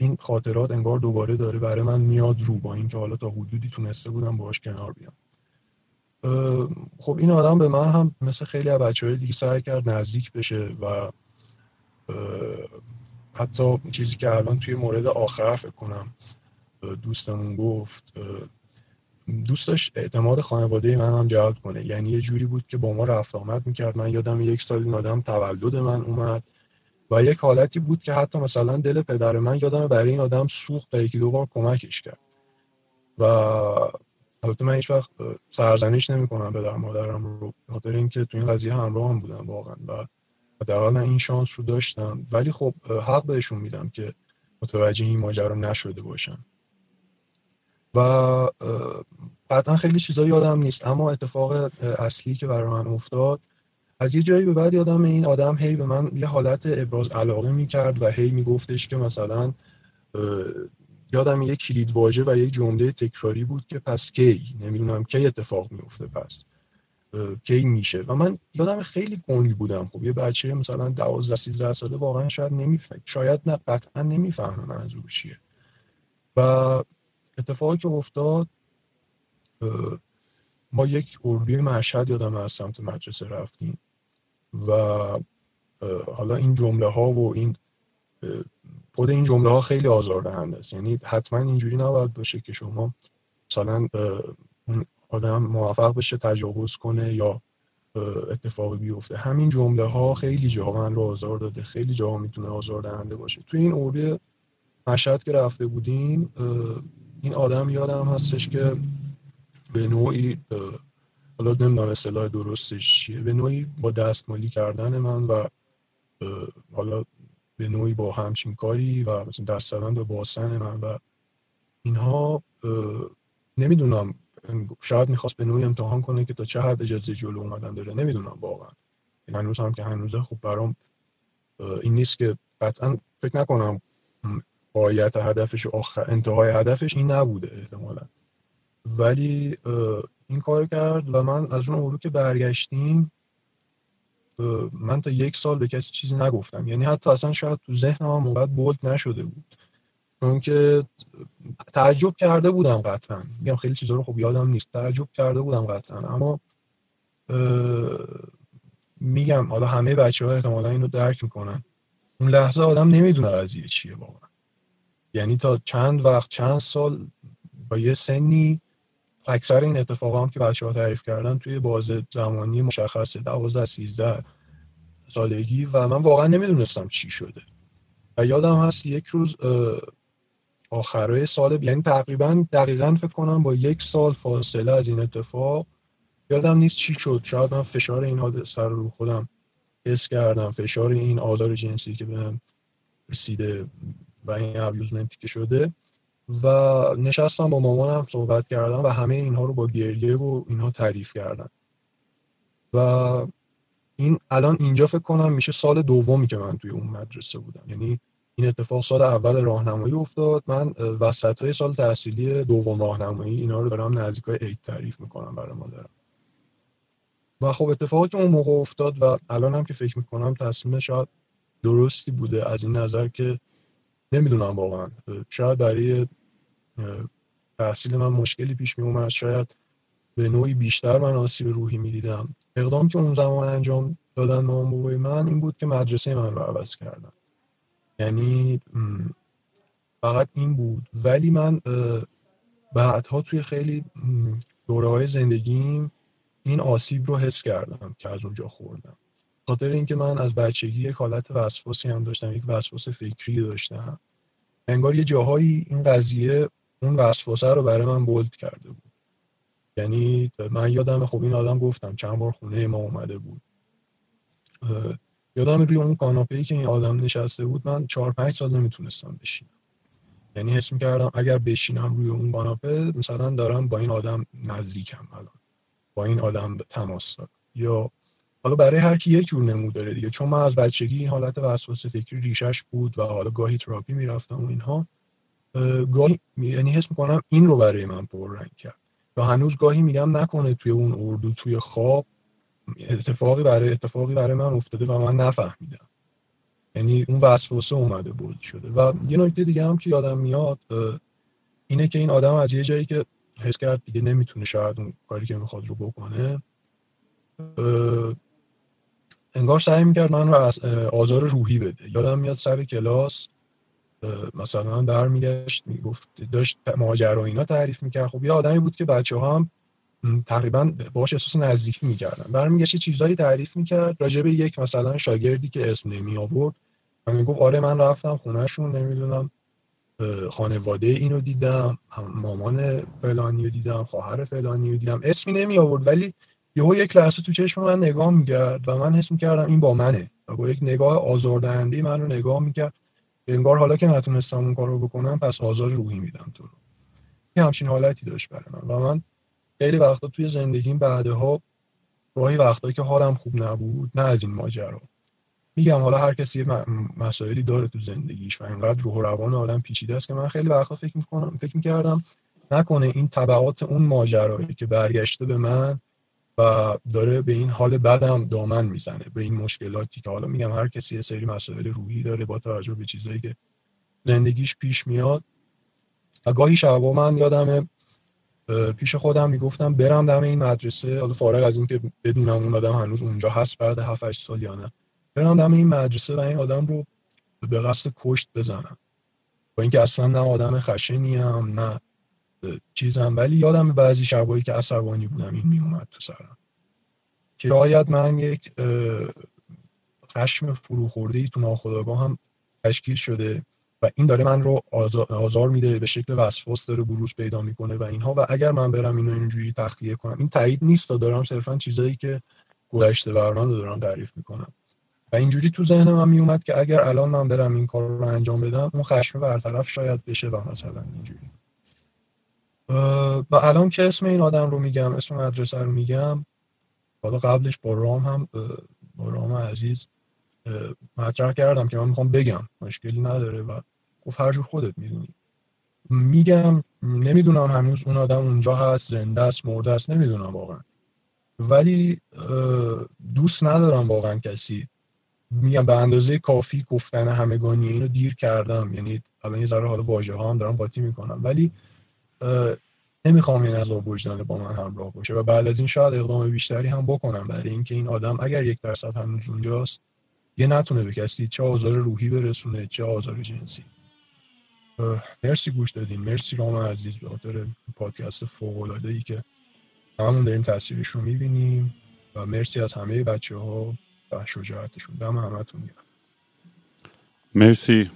[SPEAKER 7] این خاطرات انگار دوباره داره برای من میاد رو با اینکه حالا تا حدودی تونسته بودم باهاش کنار بیام. خب این آدم به من هم مثل خیلی از بچه های دیگه سعی کرد نزدیک بشه و حتی چیزی که الان توی مورد آخر فکر کنم دوستمون گفت دوست داشت اعتماد خانواده من هم جلب کنه. یعنی یه جوری بود که با ما رفت آمد می‌کرد. من یادم یک سال این آدم تولد من اومد و یک حالتی بود که حتی مثلا دل پدر من یادم برای این آدم سوخت و یکی دو بار کمکش کرد. و البته من هیچ وقت سرزنش نمی کنم پدر مادرم رو خاطر اینکه تو این قضیه همراه هم بودم واقعا و در حال این شانس رو داشتم. ولی خب حق بهشون میدم که متوجه این ماجرا نشده باشم و قطعا خیلی چیزا یادم نیست. اما اتفاق اصلی که برای من افتاد از یه جایی به بعد یادم این آدم هی به من یه حالت ابراز علاقه می‌کرد و هی میگفتش که مثلا یادم یه کلید واژه و یک جمله تکراری بود که پس کی؟ نمی‌دونم کی اتفاق میفته پس کی میشه؟ و من یادم خیلی گنگ بودم. خب یه بچه مثلا 12 13 ساله واقعا شاید نمیفهم شاید نه قطعا نمی‌فهمه منظور چیه. و اتفاقی که افتاد ما یک اردوی مشهد یادم از سمت مدرسه رفتیم و حالا این جمله ها و این خود این جمله ها خیلی آزاردهنده است. یعنی حتما اینجوری نباید باشه که شما مثلا اون آدم موفق بشه تجاوز کنه یا اتفاقی بیفته. همین جمله ها خیلی جاها من رو آزار داده. خیلی جاها می‌تونه آزاردهنده باشه. توی این اردوی مشهد که رفته بودیم این آدم یادم هستش که به نوعی حالا نمی‌دونم اصطلاح درستش چیه به نوعی با دستمالی کردن من و حالا به نوعی با همچین کاری و مثلا دست زدن به باسن من و اینها نمی‌دونم شاید می‌خواست به نوعی امتحان کنه که تا چه حد اجازه جلو اومدن داره نمی‌دونم واقعا. هنوز هم که هنوزه خب برام این نیست که قطعا فکر نکنم قایت هدفش آخر انتهای هدفش این نبوده احتمالا. ولی این کار کرد و من از اون اولو که برگشتیم من تا یک سال به کسی چیزی نگفتم. یعنی حتی اصلا شاید تو ذهنم هم موقع بولد نشده بود. چون که تعجب کرده بودم قطعا. میگم خیلی چیزا رو خب یادم نیست. تعجب کرده بودم قطعا. اما میگم حالا همه بچه ها احتمالا اینو درک می‌کنن. اون لحظه آدم نمی‌دونه قضیه چیه واقعا. یعنی تا چند وقت چند سال با یه سنی اکثر این اتفاق هم که بچه ها تعریف کردن توی باز زمانی مشخصه دوازده سیزده سالگی و من واقعا نمی‌دونستم چی شده. و یادم هست یک روز آخرای سال یعنی تقریبا دقیقا فکر کنم با یک سال فاصله از این اتفاق یادم نیست چی شد. شاید من فشار این حادثه رو خودم حس کردم. فشار این آزار جنسی که بهم رسیده و این ابیوزمنتی که شده. و نشستم با مامانم صحبت کردم و همه اینها رو با گریه و اینها تعریف کردن و این الان اینجا فکر کنم میشه سال دومی که من توی اون مدرسه بودم. یعنی این اتفاق سال اول راهنمایی افتاد. من وسط های سال تحصیلی دوم راهنمایی اینا رو دارم نزدیک های عید تعریف می‌کنم برای مادرم. و خب اتفاقی که اون موقع افتاد و الان هم که فکر می‌کنم تصمیم شاید درستی بوده از این نظر که نمی‌دونم واقعا. شاید برای تحصیل من مشکلی پیش می اومد شاید به نوعی بیشتر من آسیب روحی می‌دیدم. اقدام که اون زمان انجام دادن بابای من این بود که مدرسه من رو عوض کردن. یعنی فقط این بود. ولی من بعدها توی خیلی دوره های زندگیم این آسیب رو حس کردم که از اونجا خوردم. خاطر اینکه من از بچگی یک حالت وسواسی هم داشتم یک وسواس فکری داشتم. انگار یه جاهایی این قضیه اون وسواسه رو برای من بولد کرده بود. یعنی من یادم خب این آدم گفتم چند بار خونه ما اومده بود. یادم روی اون کاناپه که این آدم نشسته بود من چهار پنج سال نمی‌تونستم بشینم. یعنی حس می‌کردم اگر بشینم روی اون کاناپه مثلا دارم با این آدم نزدیکم الان. با این آدم تماس دارم. یا حالا برای هر کی یک جور نمود داره دیگه. چون من از بچگی این حالت وسواس فکری ریشش بود و حالا گاهی تراپی می‌رفتم و اینها. گاهی یعنی حس می‌کنم این رو برای من پررنگ کرد. و هنوز گاهی میگم نکنه توی اون اردو توی خواب اتفاقی برای اتفاقی برای من افتاده و من نفهمیدم. یعنی اون وسوسه اومده بود شده. و یه نکته دیگه هم که یادم میاد اینه که این آدم از یه جایی که حس کرد دیگه نمی‌تونه شاید اون کاری که می‌خواد رو بکنه انگار سعی می‌کرد من رو از آزار روحی بده. یادم میاد سر کلاس مثلا برمیگشت می‌گفت داشت ماجرا اینا تعریف می‌کرد. خب یه آدمی بود که بچه ها هم تقریبا باهاش احساس نزدیکی می‌کردن. برمیگشت چیزایی تعریف می‌کرد. راجع به یک مثلا شاگردی که اسم نمی آورد و می‌گفت آره من رفتم خونهشون نمی‌دونم خانواده اینو دیدم مامان فلانی رو دیدم خواهر فلانی رو دیدم. اسمی نمی آورد ولی یهو یک لحظه تو چشم من نگاه می‌کرد و من حس می‌کردم این با منه. و با یک نگاه آزاردهنده من رو نگاه می‌کرد. انگار حالا که نتونستم اون کار رو بکنم پس آزار روحی میدم تو رو. یه همچین حالتی داشت برای من. و من خیلی وقتا توی زندگیم بعدها راهی وقتایی که حالم خوب نبود نه از این ماجرا. میگم حالا هر کسی مسائلی داره تو زندگیش و اینقدر روح و روان آدم پیچیده است که من خیلی وقتا فکر می‌کنم فکر می‌کردم نکنه این طبعات اون ماجرایی که برگشته به من و داره به این حال بدم دامن می‌زنه. به این مشکلاتی که حالا میگم هر کسی یه سری مسائل روحی داره با توجه به چیزایی که زندگیش پیش میاد. و گاهی شبا من یادم پیش خودم می‌گفتم برم دم این مدرسه حالا فارغ از اینکه بدونم اون آدم هنوز اونجا هست بعد 7 8 سال یا نه. برم دم این مدرسه و این آدم رو به قصد کشت بزنم. با اینکه اصلا نه آدم خشنی هم نه چیزم ولی یادم بعضی شبایی که عصبانی بودم این میومد تو سرم. که شاید من یک خشم فروخورده ای تو ناخداگاه هم تشکیل شده و این داره من رو آزار, میده به شکل وسواس داره بروز پیدا می‌کنه و اینها. و اگر من برم اینو اینجوری تخلیه کنم این تایید نیست تا دارم صرفا چیزایی که گذشته برنامه دارم تعریف می‌کنم. و اینجوری تو ذهن من میومد که اگر الان من برم این کار رو انجام بدم اون خشم برطرف شاید بشه و مثلا اینجوری. و الان که اسم این آدم رو میگم اسم مدرسه رو میگم حالا قبلش با رام هم با رام عزیز مطرح کردم که من می‌خوام بگم مشکلی نداره و گفت هر جور خودت می‌دونی. میگم نمی‌دونم هنوز اون آدم اونجا هست زنده است مرده است نمی‌دونم واقعا. ولی دوست ندارم واقعا کسی میگم به اندازه کافی گفتن همگانی اینو دیر کردم. یعنی الان یه ذره حالا واژه ها هم دارم باتی می‌کنم. ولی نمی‌خوام این عذاب وجدان با من همراه باشه و بعد از این شاید اقدام بیشتری هم بکنم. برای اینکه این آدم اگر یک درصد هنوز اونجاست یه نتونه به کسی چه آزار روحی برسونه چه آزار جنسی. مرسی گوش دادین. مرسی رام عزیز به خاطر پادکست فوق العاده ای که همون داریم تاثیرش رو می‌بینیم و مرسی از همه بچه ها و شجاعتشون. دم همتون میگم
[SPEAKER 2] مرسی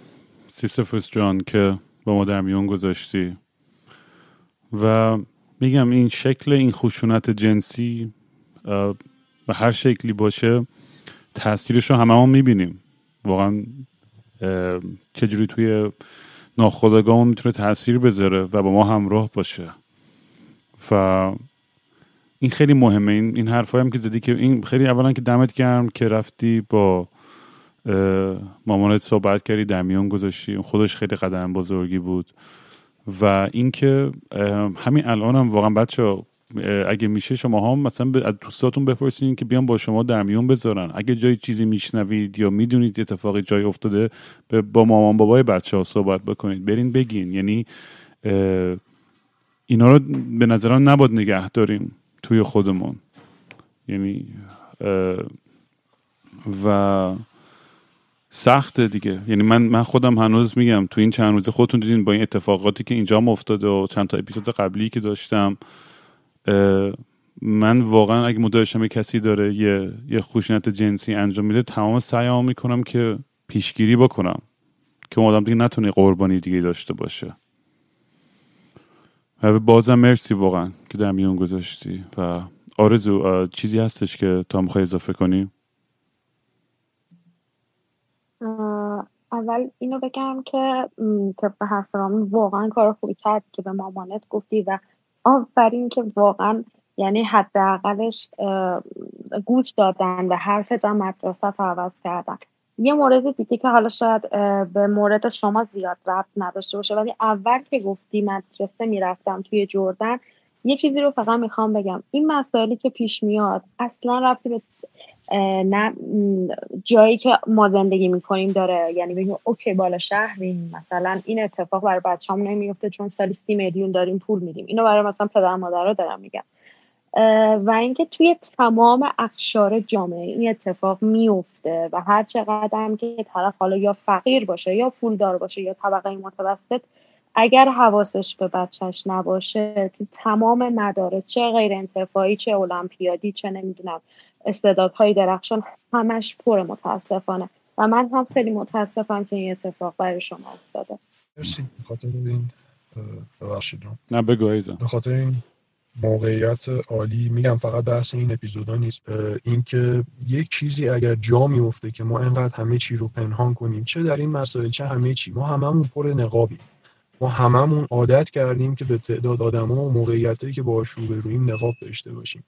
[SPEAKER 2] سیسفوس جان که با ما در میون گذاشتی. و میگم این شکل این خشونت جنسی به هر شکلی باشه تاثیرش رو همه هم می‌بینیم. واقعا چجوری توی ناخداگاه می‌تونه تاثیر بذاره و با ما همراه باشه. و این خیلی مهمه. این, این حرفایی هم که زدی که این خیلی اولا که دمت گرم که رفتی با مامانت صحبت کردی در میان گذاشتی. خودش خیلی قدم بزرگی بود. و اینکه همین الان هم واقعا بچه اگه میشه شما هم مثلا از دوستاتون بپرسین که بیان با شما در میون بذارن. اگه جای چیزی میشنوید یا می‌دونید اتفاقی جای افتاده با مامان بابای بچه ها صحبت بکنید. برین بگین. یعنی اینا رو به نظران نباد نگه داریم توی خودمون. یعنی و سخته دیگه. یعنی من من خودم هنوز میگم تو این چند روزه خودتون دیدین با این اتفاقاتی که اینجا افتاده و چند تا اپیزود قبلی که داشتم من واقعا اگه مدارشم کسی داره یه یه خوشنط جنسی انجام میده تمام سعیام می‌کنم که پیشگیری بکنم. که اون آدم دیگه نتونه قربانی دیگه داشته باشه. و بازم مرسی واقعا که در میون گذاشتی. و آرزو چیزی هستش که تا می‌خوای اضافه کنی؟
[SPEAKER 4] اول اینو بگم که طبق حرف واقعا کار خوبی کرد که به مامانت گفتی و آفرین که واقعا یعنی حداقلش گوش دادن و حرف در مدرسه عوض کردن. یه مورد دیگه که حالا شاید به مورد شما زیاد ربط نداشته باشه ولی اول که گفتی مدرسه می‌رفتم توی جردن یه چیزی رو فقط می‌خوام بگم. این مسائلی که پیش میاد اصلا رفتی به نه جایی که ما زندگی می‌کنیم داره. یعنی بگیم اوکی بالا شهریم مثلا این اتفاق برای بچه‌مون نمیفته چون سالی سی میلیون داریم پول میدیم. اینو برای مثلا پدر مادر دارم میگم. و اینکه توی تمام اقشار جامعه این اتفاق میفته و هر چقدر هم که طرف حالا یا فقیر باشه یا پولدار باشه یا طبقه متوسط اگر حواسش به بچهش نباشه تو تمام مدارس چه غیر انتفاعی چه المپیادی چه نمی‌دونم استعدادهای درخشان همش پر متاسفانه. و من هم خیلی متاسفم که این اتفاق برای شما افتاده.
[SPEAKER 7] مرسی. خاطر این ببخشید.
[SPEAKER 2] نه بگو
[SPEAKER 7] به خاطر این موقعیت عالی میگم فقط بحث این اپیزودا نیست. اینکه یک چیزی اگر جا میفته که ما انقدر همه چی رو پنهان کنیم چه در این مسائل چه همه چی ما هممون پر نقابیم. ما هممون عادت کردیم که به تعداد آدما و موقعیتی که باهاش روبرویم نقاب داشته باشیم.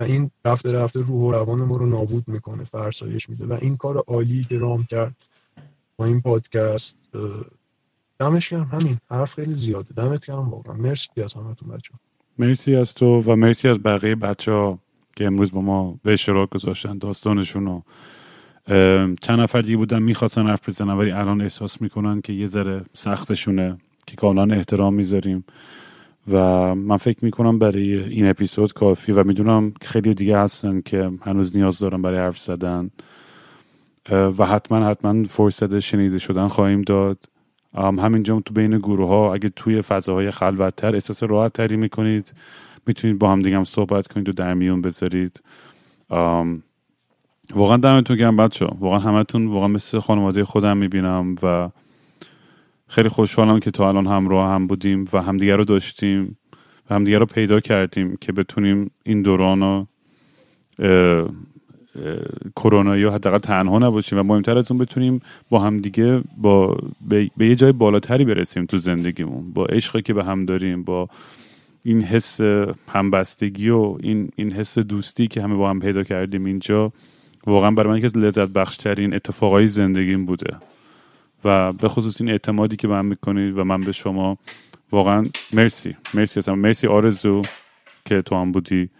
[SPEAKER 7] و این رفته رفته روح و روان ما رو نابود می‌کنه فرسایش میده. و این کار عالی که رام کرد با این پادکست دمش گرم. همین حرف خیلی زیاده. دمت گرم واقعا. مرسی از همتون بچه
[SPEAKER 2] مرسی از تو و مرسی از بقیه بچه ها که امروز با ما به اشتراک گذاشتن داستانشون رو. چند نفر دیگه بودن می‌خواستن حرف بزنن ولی الان احساس می‌کنن که یه ذره سختشونه که کاملا احترام می‌ذاریم. و من فکر می‌کنم برای این اپیزود کافی و می‌دونم خیلی دیگه هستن که هنوز نیاز دارن برای حرف زدن. و حتما حتما فرصت شنیده شدن خواهیم داد. همینجا تو بین گروه ها اگه توی فضاهای خلوتتر احساس راحت تری می‌کنید می‌تونید با هم دیگه هم صحبت کنید و در میون بذارید. واقعا دمتون گرم بچه واقعا همتون واقعا مثل خانواده خودم می‌بینم و خیلی خوشحالم که تا الان همراه هم بودیم و همدیگه رو داشتیم و همدیگه رو پیدا کردیم که بتونیم این دوران رو کرونایی حداقل تنها نباشیم و مهمتر از اون بتونیم با همدیگه با به, یه جای بالاتری برسیم تو زندگیمون. با عشقی که به هم داریم با این حس همبستگی و این این حس دوستی که همه با هم پیدا کردیم اینجا واقعا برای من که لذت بخشترین اتفاقای زندگیم بوده. و به خصوص این اعتمادی که به من می‌کنید و من به شما واقعا مرسی. مرسی هستم مرسی آرزو که تو هم بودی.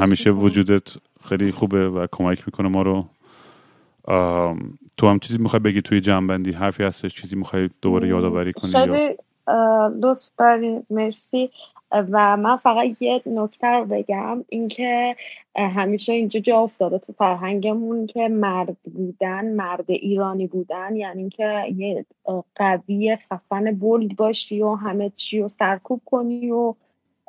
[SPEAKER 2] همیشه وجودت خیلی خوبه و کمک می‌کنه ما رو. تو هم چیزی می‌خوای بگی توی جنبندی؟ حرفی هستش چیزی می‌خوای دوباره یادآوری کنی
[SPEAKER 4] خیلی دوست داری؟ مرسی. و من فقط یه نکته رو بگم اینکه همیشه اینجا جا افتاده تو فرهنگمون که مرد بودن مرد ایرانی بودن یعنی که یه قوی خفن بولد باشی و همه چی رو سرکوب کنی و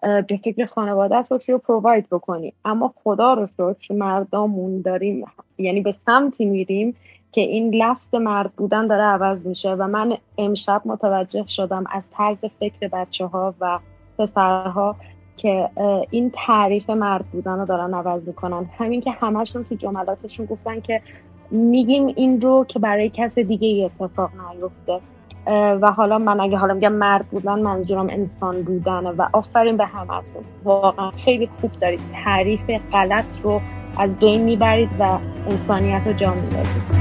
[SPEAKER 4] به فکر خانوادت باشی و پروواید بکنی. اما خدا رو شکر مردامون داریم یعنی به سمتی میریم که این لفظ مرد بودن داره عوض میشه و من امشب متوجه شدم از طرز فکر بچه ها و پسرها که این تعریف مرد بودن رو دارن عوض می‌کنن. همین که همشون تو جملاتشون گفتن که میگیم این رو که برای کس دیگه ای اتفاق نیفته. و حالا من اگه حالا میگم مرد بودن منظورم انسان بودنه و آفرین به همتون. واقعا خیلی خوب دارید تعریف غلط رو از بین می‌برید و انسانیت رو جا میدارید